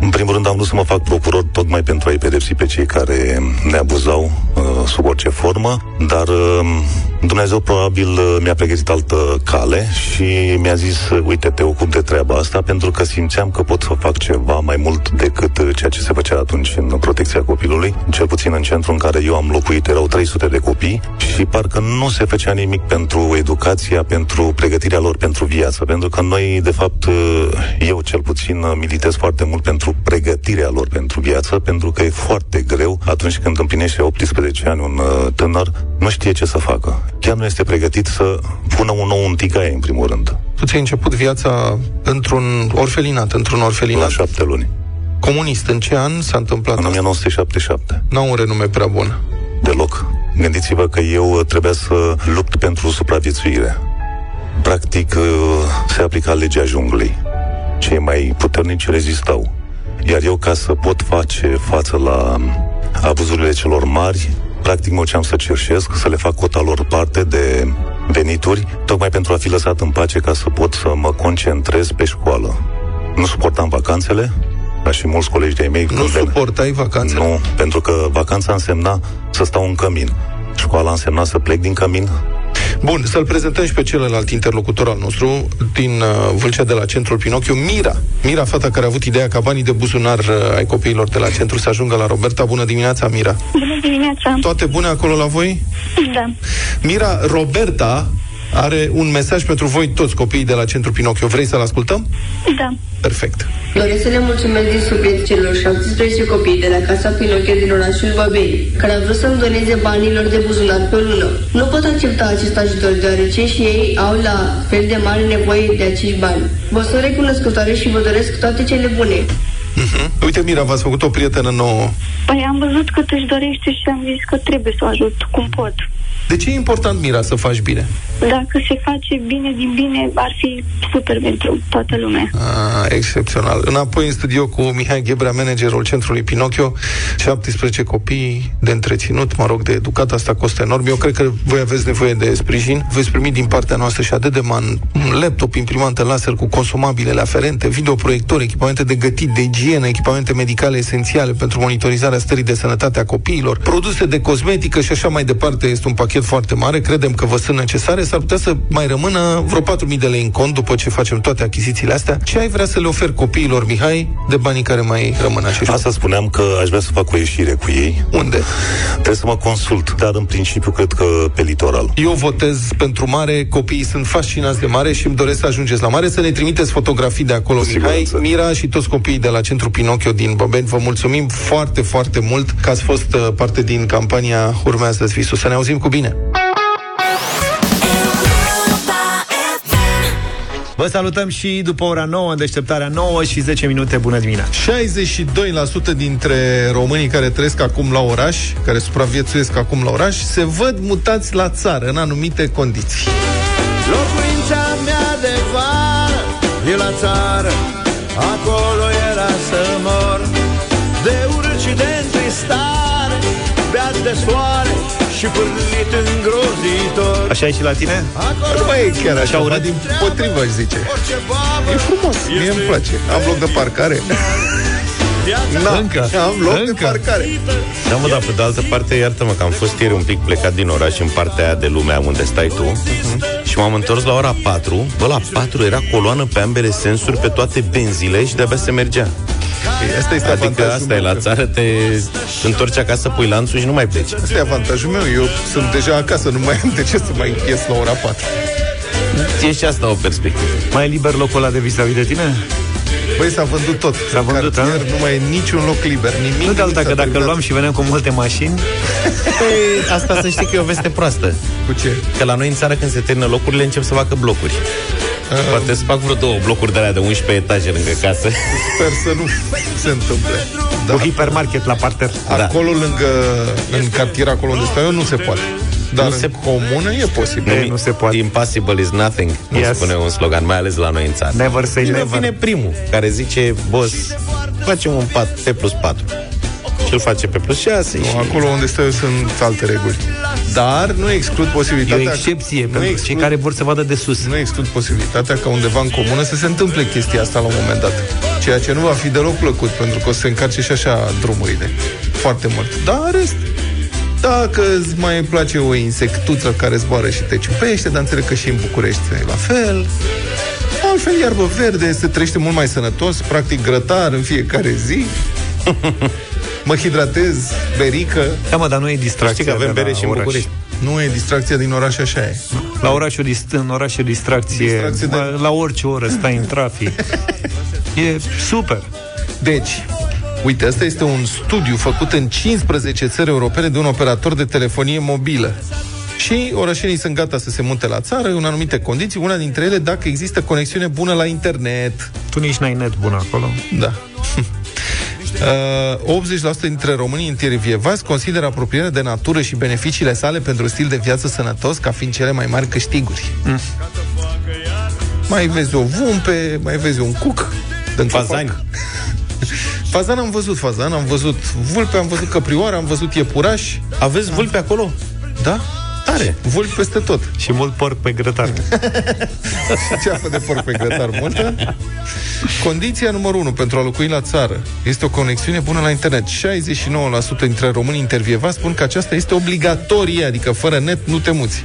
În primul rând am vrut să mă fac procuror tocmai pentru a-i pedepsi pe cei care ne abuzau uh, sub orice formă, dar uh, Dumnezeu probabil uh, mi-a pregătit altă cale și mi-a zis, uh, uite, te ocup de treaba asta, pentru că simțeam că pot să fac ceva mai mult decât uh, ceea ce se făcea atunci în protecția copilului, cel puțin în centru în care eu am locuit erau 300 de copii și parcă nu se făcea nimic pentru educația, pentru pregătirea lor pentru viață, pentru că noi, de fapt, uh, eu cel puțin uh, militez foarte mult pentru pregătirea lor pentru viață, pentru că e foarte greu atunci când împlinește 18 ani un uh, tânăr, nu știe ce să facă. Chiar nu este pregătit să pună un nou în tigaie, în primul rând, Tu ți-ai început viața într-un orfelinat, într-un la orfelinat șapte luni, comunist. În ce an s-a întâmplat în asta? 1977. N-au un renume prea bun. Deloc. Gândiți-vă că eu uh, trebuia să lupt pentru supraviețuire. Practic, uh, se aplica legea junglei. Cei mai puternici rezistau. Iar eu, ca să pot face față la abuzurile celor mari, practic mă ceam să cerșesc, să le fac cota lor parte de venituri, tocmai pentru a fi lăsat în pace ca să pot să mă concentrez pe școală. Nu suportam vacanțele, ca și mulți colegi de-ai mei. Nu când ven- suportai vacanțele? nu, pentru că vacanța însemna să stau în cămin. Școala însemna să plec din cămin. Bun, să-l prezentăm și pe celălalt interlocutor al nostru din uh, Vâlcea de la Centrul Pinocchio, Mira. Mira, fata care a avut ideea ca banii de buzunar uh, ai copiilor de la centru să ajungă la Roberta. Bună dimineața, Mira! Bună dimineața! Toate bune acolo la voi? Da. Mira, Roberta are un mesaj pentru voi toți copiii de la Centrul Pinocchio. Vrei să-l ascultăm? Da. Perfect. Doresc să le mulțumesc din suflet celor 17 copii de la Casa Pinocchio din orașul Băbei, care au vrut să-mi doneze banilor de buzunar pe o lună. Nu pot accepta acest ajutor, deoarece și ei au la fel de mare nevoie de acești bani. Vă sunt recunoscătoare și vă doresc toate cele bune. Uh-huh. Uite, Mira, v-ați făcut o prietenă nouă. Păi am văzut că își dorește și am zis că trebuie să o ajut cum pot. De ce e important, Mira, să faci bine? Dacă se face bine din bine, ar fi super pentru toată lumea. Ah, excepțional. Înapoi în studio cu Mihai Ghebrea, managerul centrului Pinocchio, 17 copii de întreținut, mă rog, de educat, asta costă enorm. Eu cred că voi aveți nevoie de sprijin. Veți primi din partea noastră și de man un laptop, imprimantă laser cu consumabilele aferente, videoproiectori, echipamente de gătit, de igienă, echipamente medicale esențiale pentru monitorizarea stării de sănătate a copiilor, produse de cosmetică și așa mai departe. Este un pachet foarte mare, credem că vă sunt necesare. S-ar putea să mai rămână vreo 4.000 de lei în cont după ce facem toate achizițiile astea. Ce ai vrea să le oferi copiilor, Mihai, de banii care mai rămân aceștia? Asta spuneam că aș vrea să fac o ieșire cu ei. Unde? Trebuie să mă consult, dar în principiu cred că pe litoral. Eu votez pentru mare, copiii sunt fascinați de mare și îmi doresc să ajungeți la mare, să ne trimiteți fotografii de acolo, Mihai, Mira și toți copiii de la Centrul Pinocchio din Băbeni. Vă mulțumim foarte, foarte mult că ați fost uh, parte din campania Urmează-ți visul. Să ne auzim cu bine! Vă salutăm și după ora 9, în deșteptarea 9 și 10 minute. Bună dimineața! 62% dintre românii care trăiesc acum la oraș, care supraviețuiesc acum la oraș, se văd mutați la țară în anumite condiții. Locuința mea de vară e la țară Acolo era să mor De urât și de întristare Beat de soare și pârlit îngrozitor Așa e și la tine? Nu mai e chiar așa, urât? ba din potrivă, aș zice. E frumos, mie îmi place. Am loc de parcare. Na, Încă? Am loc Încă? de parcare. Da, mă, dar pe de altă parte, iartă-mă că am fost ieri un pic plecat din oraș în partea aia de lumea unde stai tu uh-huh. și m-am întors la ora 4. Bă, la 4 era coloană pe ambele sensuri, pe toate benzile și de-abia se mergea. Asta este adică avantajul asta e, la meu. țară te întorci acasă, pui lanțul și nu mai pleci. Asta e avantajul meu. Eu sunt deja acasă, nu mai am de ce să mai ies la ora 4. E și asta o perspectivă. Mai e liber locul ăla de vis-a-vis de tine? Băi, s-a vândut tot. S-a vândut, Cartier, nu mai e niciun loc liber, nimic. Nu de alta, nimic că s-a dacă terminat. luam și veneam cu multe mașini, Păi, asta să știi că e o veste proastă. Cu ce? Că la noi în țară, când se termină locurile, încep să facă blocuri. Poate să fac vreo două blocuri de alea de 11 etaje lângă casă. Sper să nu se întâmple. da. cu hipermarket la parter. Acolo, lângă, în cartier, acolo unde stau eu, nu se poate. Dar Nu în se- comună e posibil. nu se poate. Impossible is nothing, cum Yes. spune un slogan, mai ales la noi în țară. Never say Și never. vine primul, care zice, boss, facem un pat, P plus 4. Și îl face pe plus 6 Nu, și... acolo unde stau eu sunt alte reguli. Dar nu exclud E o posibilitatea... excepție nu pentru exclud, cei care vor să vadă de sus. Nu exclud posibilitatea ca undeva în comună să se întâmple chestia asta la un moment dat. Ceea ce nu va fi deloc plăcut, pentru că o să se încarce și așa drumurile. Foarte mult. Dar în rest, dacă îți mai place o insectuță care zboară și te ciupește, dar înțeleg că și în București e la fel. Altfel, iarbă verde, se trăiește mult mai sănătos, practic grătar în fiecare zi. Mă hidratez, berică. Da, mă, dar nu e distracție. Știi că avem de la bere și în oraș. București. Nu e distracția din oraș, așa e. La oraș o dist- în oraș e o distracție, Distracție de- de... la orice oră stai în trafic. e super. Deci, uite, asta este un studiu făcut în 15 țări europene de un operator de telefonie mobilă. Și orășenii sunt gata să se munte la țară în anumite condiții, una dintre ele dacă există conexiune bună la internet. Tu nici n-ai net bun acolo. Da. Uh, 80% dintre românii intervievați consideră apropierea de natură și beneficiile sale pentru stil de viață sănătos ca fiind cele mai mari câștiguri. Mm. Mai vezi o vumpe, mai vezi un cuc, din Fazani. Fazan am văzut fazan, am văzut vulpe, am văzut căprioară, am văzut iepuraș. Aveți vulpe acolo? Da? Tare. Vulpi peste tot. Și mult porc pe grătar. Și ceafă de porc pe grătar multă. Condiția numărul 1 pentru a locui la țară este o conexiune bună la internet. 69% dintre românii intervievați spun că aceasta este obligatorie, adică fără net nu te muți.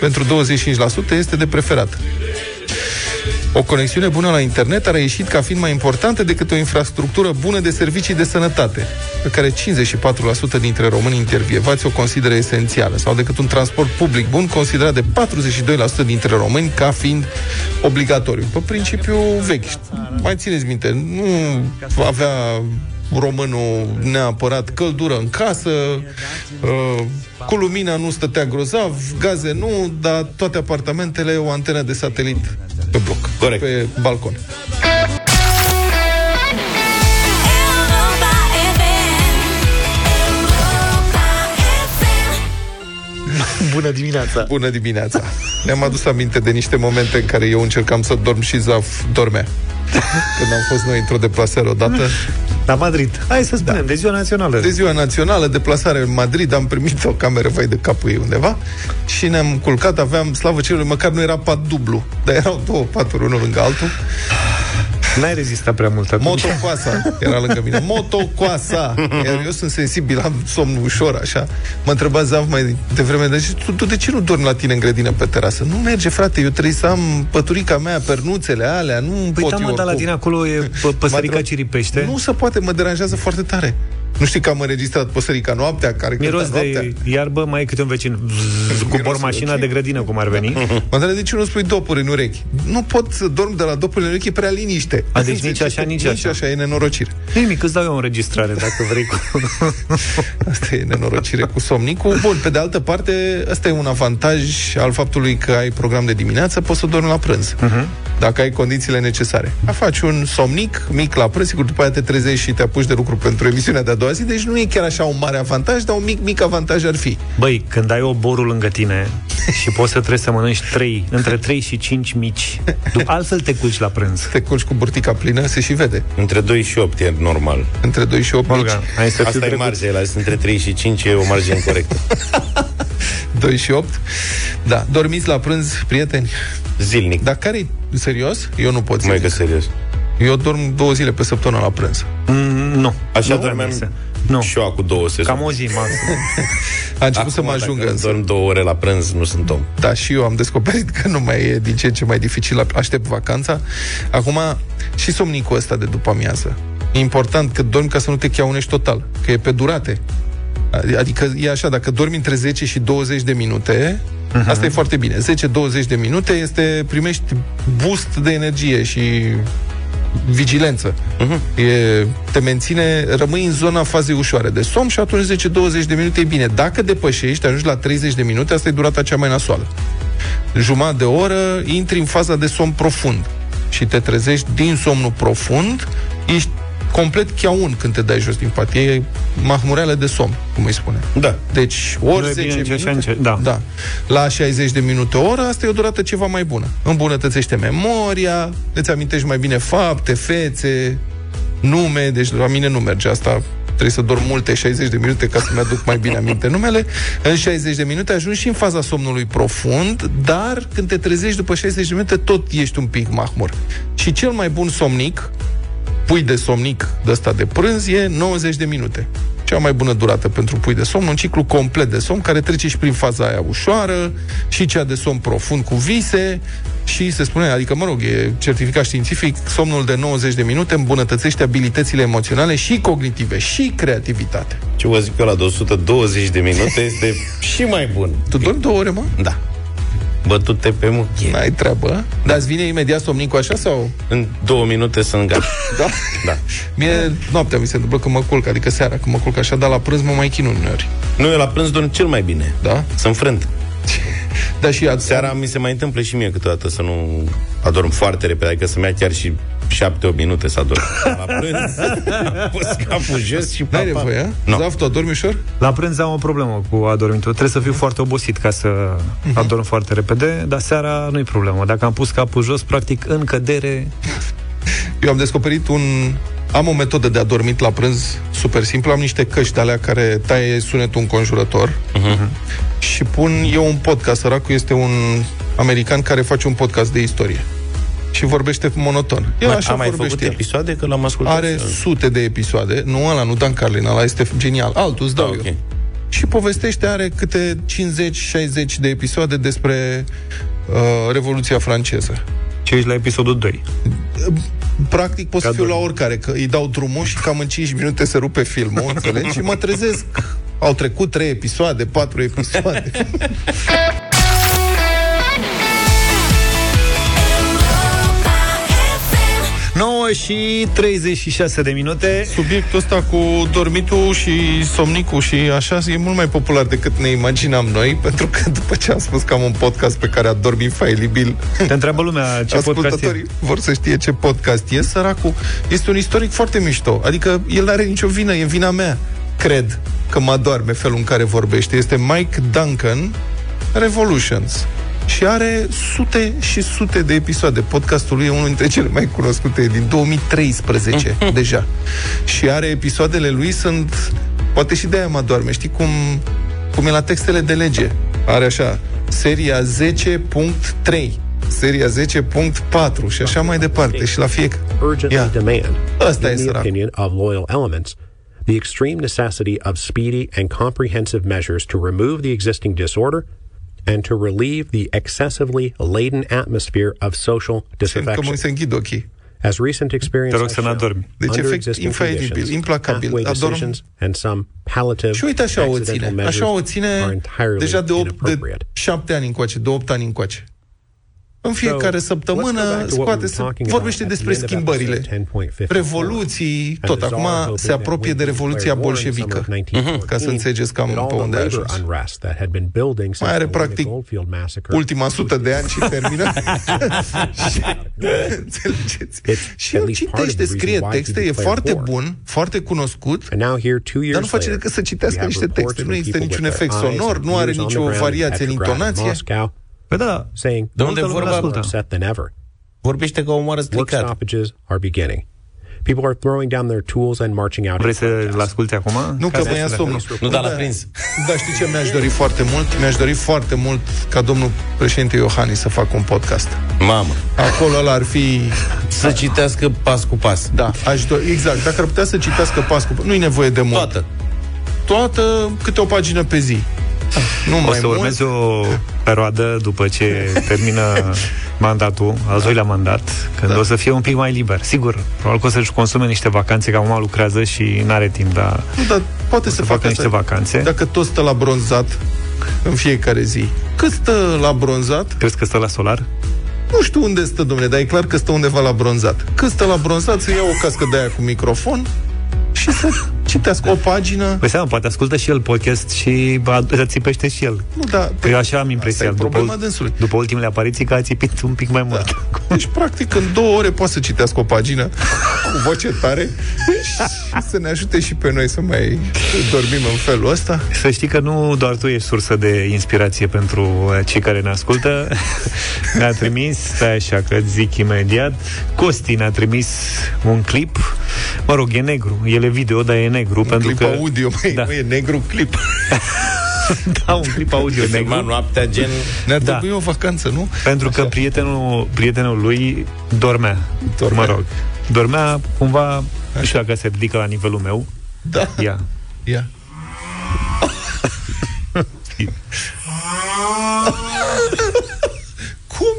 pentru 25% este de preferat. O conexiune bună la internet a reieșit ca fiind mai importantă decât o infrastructură bună de servicii de sănătate, pe care 54% dintre români intervievați o consideră esențială, sau decât un transport public bun considerat de 42% dintre români ca fiind obligatoriu. Pe principiu vechi. Mai țineți minte, nu avea românul neapărat căldură în casă, uh, cu lumina nu stătea grozav, gaze nu, dar toate apartamentele o antenă de satelit pe bloc, Corect. pe balcon. Bună dimineața! Bună dimineața! Ne-am adus aminte de niște momente în care eu încercam să dorm și Zaf dormea. Când am fost noi într-o deplasare odată. La Madrid. Hai să spunem, da. de ziua națională. De ziua națională, deplasare în Madrid, am primit o cameră vai de capul ei undeva și ne-am culcat, aveam, slavă cerului, măcar nu era pat dublu, dar erau două paturi, unul lângă altul. N-ai rezistat prea mult atunci. Motocoasa era lângă mine. Motocoasa! Iar eu sunt sensibil, am somn ușor, așa. Mă întreba Zav mai devreme, deci tu, tu de ce nu dormi la tine în grădină pe terasă? Nu merge, frate, eu trebuie să am păturica mea, pernuțele alea, nu Păi pot da, eu mă, dar la oricum. tine acolo e pă- păsărica M-a ciripește. Nu se poate, mă deranjează foarte tare. Nu știi că am înregistrat păsărica noaptea, care Miros cânta noaptea? de iarbă, mai e câte un vecin zzz, cu bormașina de grădină, cum ar veni. Mă întreb de ce nu spui dopuri în urechi? Nu pot să dorm de la dopuri în urechi, e prea liniște. A, deci nici așa, nici Nici așa, e nenorocire. Nimic, îți dau eu o înregistrare, dacă vrei. Cu... Asta e nenorocire cu somnicul. Bun, pe de altă parte, ăsta e un avantaj al faptului că ai program de dimineață, poți să dormi la prânz. Mhm. Dacă ai condițiile necesare. A faci un somnic mic la prânz, sigur, după aia te trezești și te apuci de lucru pentru emisiunea de a doua zi, deci nu e chiar așa un mare avantaj, dar un mic, mic avantaj ar fi. Băi, când ai o borul lângă tine și poți să trebuie să mănânci 3, între 3 și 5 mici, după, altfel te culci la prânz. Te culci cu burtica plină, se și vede. Între 2 și 8 e normal. Între 2 și 8 mici. Olga, hai să fiu Asta e drăguț. marge, la între 3 și 5 e o margine corectă. 2 și 8. Da, dormiți la prânz, prieteni? Zilnic. Dar care Serios? Eu nu pot Mai zilnic. că serios. Eu dorm două zile pe săptămână la prânz. Mm, nu. Așa Nu dormeam permise. Nu. și eu cu două sezon. Cam o zi, maxim. A început să mă Acum, ajungă dacă însă. dorm două ore la prânz, nu sunt om. Da, și eu am descoperit că nu mai e din ce în ce mai dificil. Aștept vacanța. Acum, și somnicul ăsta de după amiază. E important că dormi ca să nu te chiaunești total, că e pe durate. Adică e așa, dacă dormi între 10 și 20 de minute, uh-huh. asta e foarte bine. 10-20 de minute este, primești boost de energie și vigilență. Uh-huh. E, te menține, rămâi în zona fazei ușoare de somn și atunci 10-20 de minute e bine. Dacă depășești, ajungi la 30 de minute, asta e durata cea mai nasoală. Jumătate de oră, intri în faza de somn profund și te trezești din somnul profund, ești complet chiaun când te dai jos din pat. E mahmureală de somn, cum îi spune. Da. Deci, ori Nu e 10 bine nici minute... așa, nici- da. da. La 60 de minute o oră, asta e o durată ceva mai bună. Îmbunătățește memoria, îți amintești mai bine fapte, fețe, nume, deci la mine nu merge asta trebuie să dorm multe 60 de minute ca să-mi aduc mai bine aminte numele. În 60 de minute ajungi și în faza somnului profund, dar când te trezești după 60 de minute tot ești un pic mahmur. Și cel mai bun somnic, pui de somnic de ăsta de prânz, e 90 de minute. Cea mai bună durată pentru pui de somn, un ciclu complet de somn care trece și prin faza aia ușoară și cea de somn profund cu vise și se spune, adică mă rog, e certificat științific, somnul de 90 de minute îmbunătățește abilitățile emoționale și cognitive și creativitate. Ce vă zic eu la de 120 de minute este și mai bun. Tu dormi două ore, mă? Da. Bătute pe muchie. N-ai treabă. Dar îți vine imediat somnicul așa sau? În două minute sunt gata. Da? Da. Mie noaptea mi se întâmplă când mă culc, adică seara când mă culc așa, dar la prânz mă mai chin uneori. Nu, eu la prânz dorm cel mai bine. Da? Sunt frânt. Da, și ad- Seara mi se mai întâmplă și mie câteodată să nu adorm foarte repede, adică să-mi ia chiar și 7-8 minute să adorm. La prânz, am pus capul jos și pa, N-ai pa. nevoie, a? Nu. Zaf, tu adormi ușor? La prânz am o problemă cu adormitul. Trebuie să fiu foarte obosit ca să Mhm. adorm foarte repede, dar seara nu-i problemă. Dacă am pus capul jos, practic, în cădere, Eu am descoperit un... Am o metodă de adormit la prânz super simplă. Am niște căști de alea care taie sunetul înconjurător Mhm. și pun eu un podcast. Săracul este un american care face un podcast de istorie și vorbește monoton. El Mai- așa a mai vorbește făcut el. episoade? Că l-am ascultat. Are sute de episoade. Nu ăla, nu Dan Carlin, ăla este genial. Altul îți dau Ah, eu. ok. și povestește, are câte 50-60 de episoade despre uh, Revoluția franceză. Ce ești la episodul 2? Practic pot să Ca fiu la dormi. oricare, că îi dau drumul și cam în 5 minute se rupe filmul, înțelegi? Și mă trezesc. Au trecut 3 episoade, 4 episoade. și 36 de minute. Subiectul ăsta cu dormitul și somnicul și așa e mult mai popular decât ne imaginam noi, pentru că după ce am spus că am un podcast pe care adorm infailibil, Te întreabă lumea ce podcast ascultătorii e. vor să știe ce podcast e. Săracul este un istoric foarte mișto. Adică el n-are nicio vină, e vina mea. Cred că mă doarme felul în care vorbește. Este Mike Duncan, Revolutions. Și are sute și sute de episoade. Podcastul lui e unul dintre cele mai cunoscute, e din 2013 deja. Și are episoadele lui sunt, poate și de aia mă doarme, știi cum, cum e la textele de lege. Are așa, seria 10.3 seria 10.4 și așa mai departe și la fiecare. urgently demand, Asta e in the săracul. opinion of loyal elements, the extreme necessity of speedy and comprehensive measures to remove the existing disorder and to relieve the excessively laden atmosphere of social Că disaffection. mă se închid ochii. As recent experience Te rog has să shown, n-adormi. Deci under efect existing infailibil, conditions, implacabil. pathway Adorm- decisions and some palliative Și uite așa o accidental ține. measures Așa o ține are entirely deja de, 8, de inappropriate. 7 ani încoace, de 8 ani încoace. În fiecare So, săptămână let's go back to what we scoate, were să talking vorbește about at despre the end of schimbările. episode 10.54. Revoluții, And tot. the czar Acum hoping se that apropie when de he Revoluția declared war in summer bolșevică. of 1914, Ca să înțelegeți cam that all pe the unde a labor ajuns. unrest that had been building since Mai are the Helena practic Goldfield massacre ultima sută de ani și termină. Înțelegeți? Și el citește, scrie texte, e foarte bun, foarte cunoscut, And now here, two years dar nu face later, decât să citească we have niște reports texte. from Nu există people niciun with their efect eyes sonor, and nu are ears on the nicio ground at variație în Petrograd and intonație. Moscow, Păi da, saying De unde multă lume vorba- is more upset than ever. Vorbește ca omoară Work stricat. stoppages are beginning. People are throwing down their tools and marching out. vrei să-l asculti acum? Nu, că Ca mă ia să- somnul. Nu, dar l-a Da. prins. Da, știi ce mi-aș dori foarte mult? Mi-aș dori foarte mult ca domnul președinte Iohannis să facă un podcast. Mamă. Acolo ăla ar fi... Să citească pas cu pas. Da, aș dori, exact. Dacă ar putea să citească pas cu... Nu-i nevoie de mult. Toată. Toată, câte o pagină pe zi. Nu O mai să mult. urmeze o perioadă după ce termină mandatul, al doilea mandat, când Da. o să fie un pic mai liber. Sigur, probabil că o să-și consume niște vacanțe, că acum lucrează și n-are timp, dar Nu, dar poate o să, să facă facă niște asta. vacanțe. Dacă tot stă la bronzat în fiecare zi. Cât stă la bronzat? Crezi că stă la solar? Nu știu unde stă, domnule, dar e clar că stă undeva la bronzat. Cât stă la bronzat, să ia o cască de aia cu microfon și să citească o pagină. Păi seama, poate ascultă și el podcast și ba, să țipește și el. Nu, da, Că eu așa am impresia. Asta e problema dânsului. după ultimele apariții că a țipit un pic mai mult. Deci, practic, în două ore poate să citească o pagină cu voce tare și să ne ajute și pe noi să mai dormim în felul ăsta. Să știi că nu doar tu ești sursă de inspirație pentru uh, cei care ne ascultă. Ne-a trimis, stai așa că zic imediat, Costi ne-a trimis un clip, mă rog, e negru, el e video, dar e negru, Un pentru clip că... audio, măi, Da. da. e negru clip. da, un clip audio Filma negru. noaptea gen... Ne-ar Da. trebui o vacanță, nu? Pentru că prietenul, prietenul lui dormea. Dormea. Mă rog. Dormea cumva, nu știu dacă se ridică la nivelul meu. Da. Ia. Ia. Cum?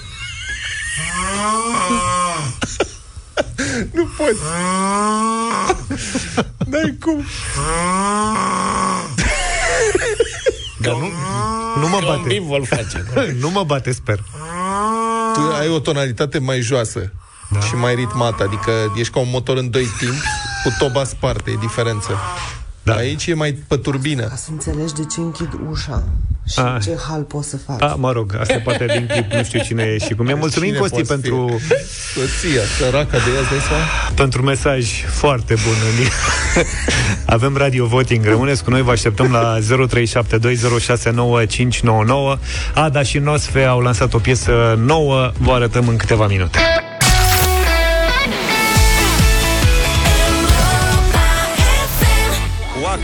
nu pot. N-ai cum. Dar nu, nu mă Ca un bate. bivol face. nu mă bate, sper. Tu ai o tonalitate mai joasă da. și mai ritmată, adică ești ca un motor în doi timpi cu toba sparte, e diferență. Da. Aici e mai pe turbină. Ca să înțelegi de ce închid ușa și Ah. ce hal pot să fac. A, mă rog, asta poate din clip, nu știu cine e și cum e. Mulțumim, Cine Costi, poate pentru, Soția, săraca de ea, îți dai seama? pentru mesaj foarte bun. Avem radio voting. Rămâneți cu noi, vă așteptăm la 0372069599. Ada și Nosfe au lansat o piesă nouă, vă arătăm în câteva minute.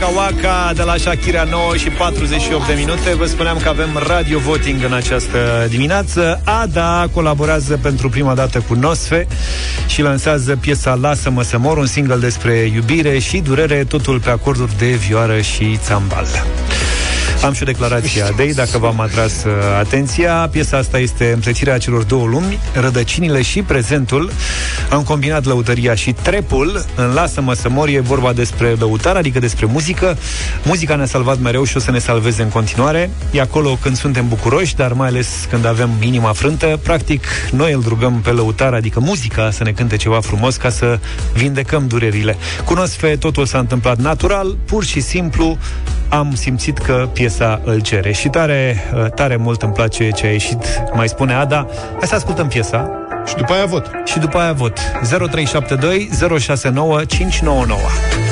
Waka Waka de la Shakira 9 și 48 de minute. Vă spuneam că avem radio voting în această dimineață. Ada colaborează pentru prima dată cu Nosfe și lansează piesa Lasă-mă să mor, un single despre iubire și durere, totul pe acorduri de vioară și țambal. Am și o declarație a Dei, dacă v-am atras uh, atenția. Piesa asta este împlețirea celor două lumi, rădăcinile și prezentul. Am combinat lăutăria și trepul. În Lasă-mă să mor e vorba despre lăutar, adică despre muzică. Muzica ne-a salvat mereu și o să ne salveze în continuare. E acolo când suntem bucuroși, dar mai ales când avem inima frântă. Practic, noi îl rugăm pe lăutar, adică muzica, să ne cânte ceva frumos ca să vindecăm durerile. Cunosc totul s-a întâmplat natural, pur și simplu am simțit că piesa îl cere și tare, tare mult îmi place ce a ieșit, mai spune Ada. Hai să ascultăm piesa. Și după aia vot. Și după aia vot. 0372 069 599.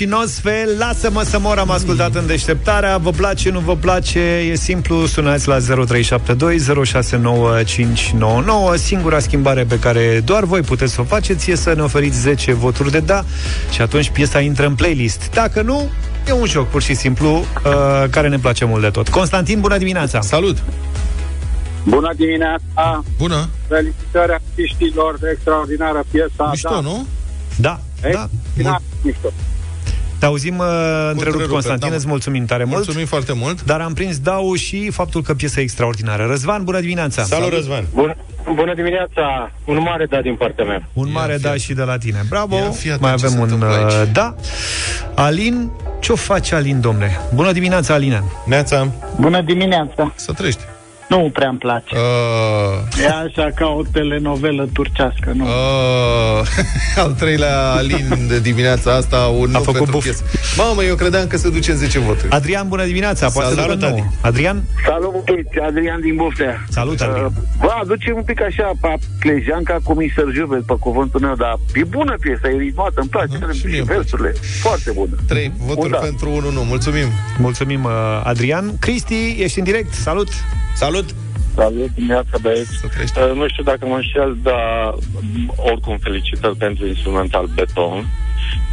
Și Nosfe, lasă-mă să mor, am ascultat în deșteptarea. Vă place, nu vă place? E simplu, sunați la 0372 069599. Singura schimbare pe care doar voi puteți să o faceți e să ne oferiți 10 voturi de da și atunci piesa intră în playlist. Dacă nu, e un joc pur și simplu uh, care ne place mult de tot. Constantin, bună dimineața! Salut! Bună dimineața! Bună! Felicitări artiștilor de extraordinară piesa. Mișto, da. nu? Da, da. Extraordinar mișto. Te auzim uh, întrerupt, întrerupe, Constantin, da. îți mulțumim tare mult. Mulțumim foarte mult. Dar am prins Dau și faptul că piesa e extraordinară. Răzvan, bună dimineața! Bun, bună dimineața! Un mare da din partea mea. Un mare da și de la tine. Bravo! Ia fii atent Mai ce avem se un întâmplă uh, aici. da. Alin, ce-o face Alin, domne? Bună dimineața, Alina! Neața! Bună dimineața! Să trăiești. Nu prea îmi place. Uh, E așa ca o telenovelă turcească, nu? uh, al treilea Alin de dimineața asta, un A nu făcut pentru buf. piesă. Mamă, eu credeam că se duce în 10 voturi. Adrian, bună dimineața! Poate Salut, că nu. Adi. Adrian? Salut, băieți, Adrian din Boftea. Salut, Adrian. Uh, Bă, aduce un pic așa, pe Clejanca cu Mr. Juve, pe cuvântul meu, dar e bună piesa, e ritmată, îmi place, uh, și, și versurile, foarte bună. Trei voturi da. pentru 1 nu. Mulțumim. Mulțumim, uh, Adrian. Cristi, ești în direct. Salut! Salut! Salut, dimineața, băieți. Uh, nu știu dacă mă înșel, dar m, oricum felicitări pentru instrumental Beton.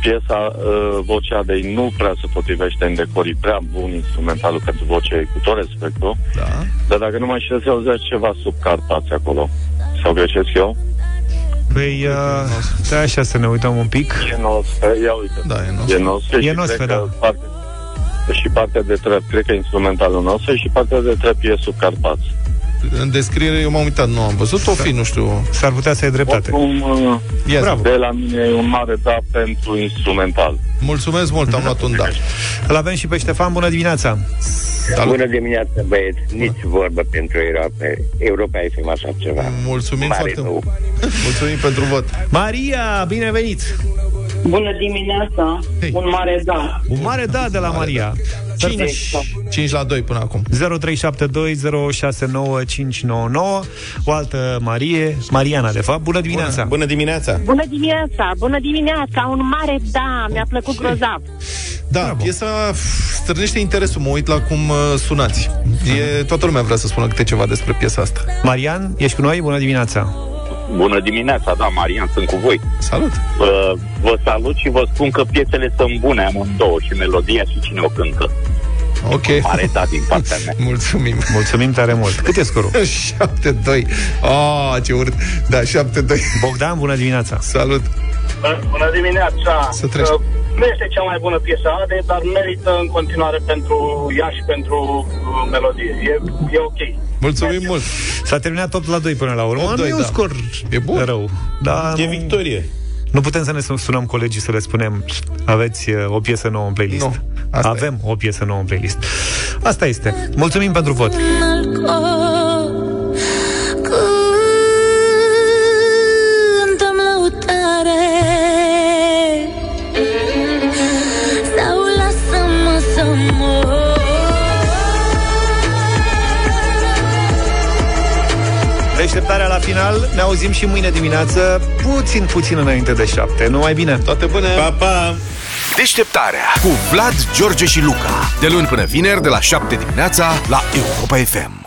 Piesa, uh, vocea de ei nu prea se potrivește în decor, e prea bun instrumentalul pentru vocea ei, cu tot respectul. Da. Dar dacă nu mă înșel, se auzea ceva sub Carpați acolo. Sau greșesc eu? Păi, uh, stai așa să ne uităm un pic. E nostru, ia uite. Da, e E nostru E și nostru, cred da. că parte, și partea de trep, cred că instrumentalul nostru și partea de trep e sub Carpați. În descriere eu m-am uitat, nu am văzut. O fi, nu știu. S-ar putea să ai dreptate. Oricum, uh, Yes. Bravo. de la mine e un mare da pentru instrumental. Mulțumesc mult, am luat un da. Îl avem și pe Ștefan. Bună dimineața! Salut. Bună dimineața, băieți. Nici vorbă pentru Europa. Europa e film așa ceva. Mulțumim Mare foarte nu. mult. Mulțumim pentru vot. Maria, bine venit! Bună dimineața, un mare da. Un mare da de la Maria. 5, 5 la 2 până acum. 0372069599 O altă Marie, Mariana de fapt. Bună dimineața! Bună dimineața! Bună dimineața, bună dimineața, un mare da, mi-a plăcut grozav. Da, Bravo. piesa f, stârnește interesul. Mă uit la cum uh, sunați. E, toată lumea vrea să spună câte ceva despre piesa asta. Marian, ești cu noi? Bună dimineața! Bună dimineața, da, Marian, sunt cu voi. Salut! Vă, vă salut și vă spun că piesele sunt bune amândouă, și melodia și cine o cântă. Ok. Mare da din partea mea. Mulțumim. Mulțumim tare mult. Cât e scorul? 7-2. Oh, ce urât. Da, 7-2. Bogdan, bună dimineața. Salut. Bună dimineața! Să treci. Uh, Nu este cea mai bună piesă a Ade, dar merită în continuare pentru ea și pentru uh, melodie. E, e ok. Mulțumim mult. S-a terminat 8 la 2 până la urmă. 8-2, nu e un da. scor E bun. rău. Da, E nu- victorie. Nu putem să ne sunăm colegii să le spunem aveți uh, o piesă nouă în playlist. Nu, asta Avem o piesă nouă în playlist. Asta este. Mulțumim pentru vot. Deșteptarea la final. Ne auzim și mâine dimineață, puțin, puțin înainte de 7. Numai bine. Toate bune. Pa, pa! Deșteptarea cu Vlad, George și Luca. De luni până vineri, de la 7 dimineața, la Europa FM.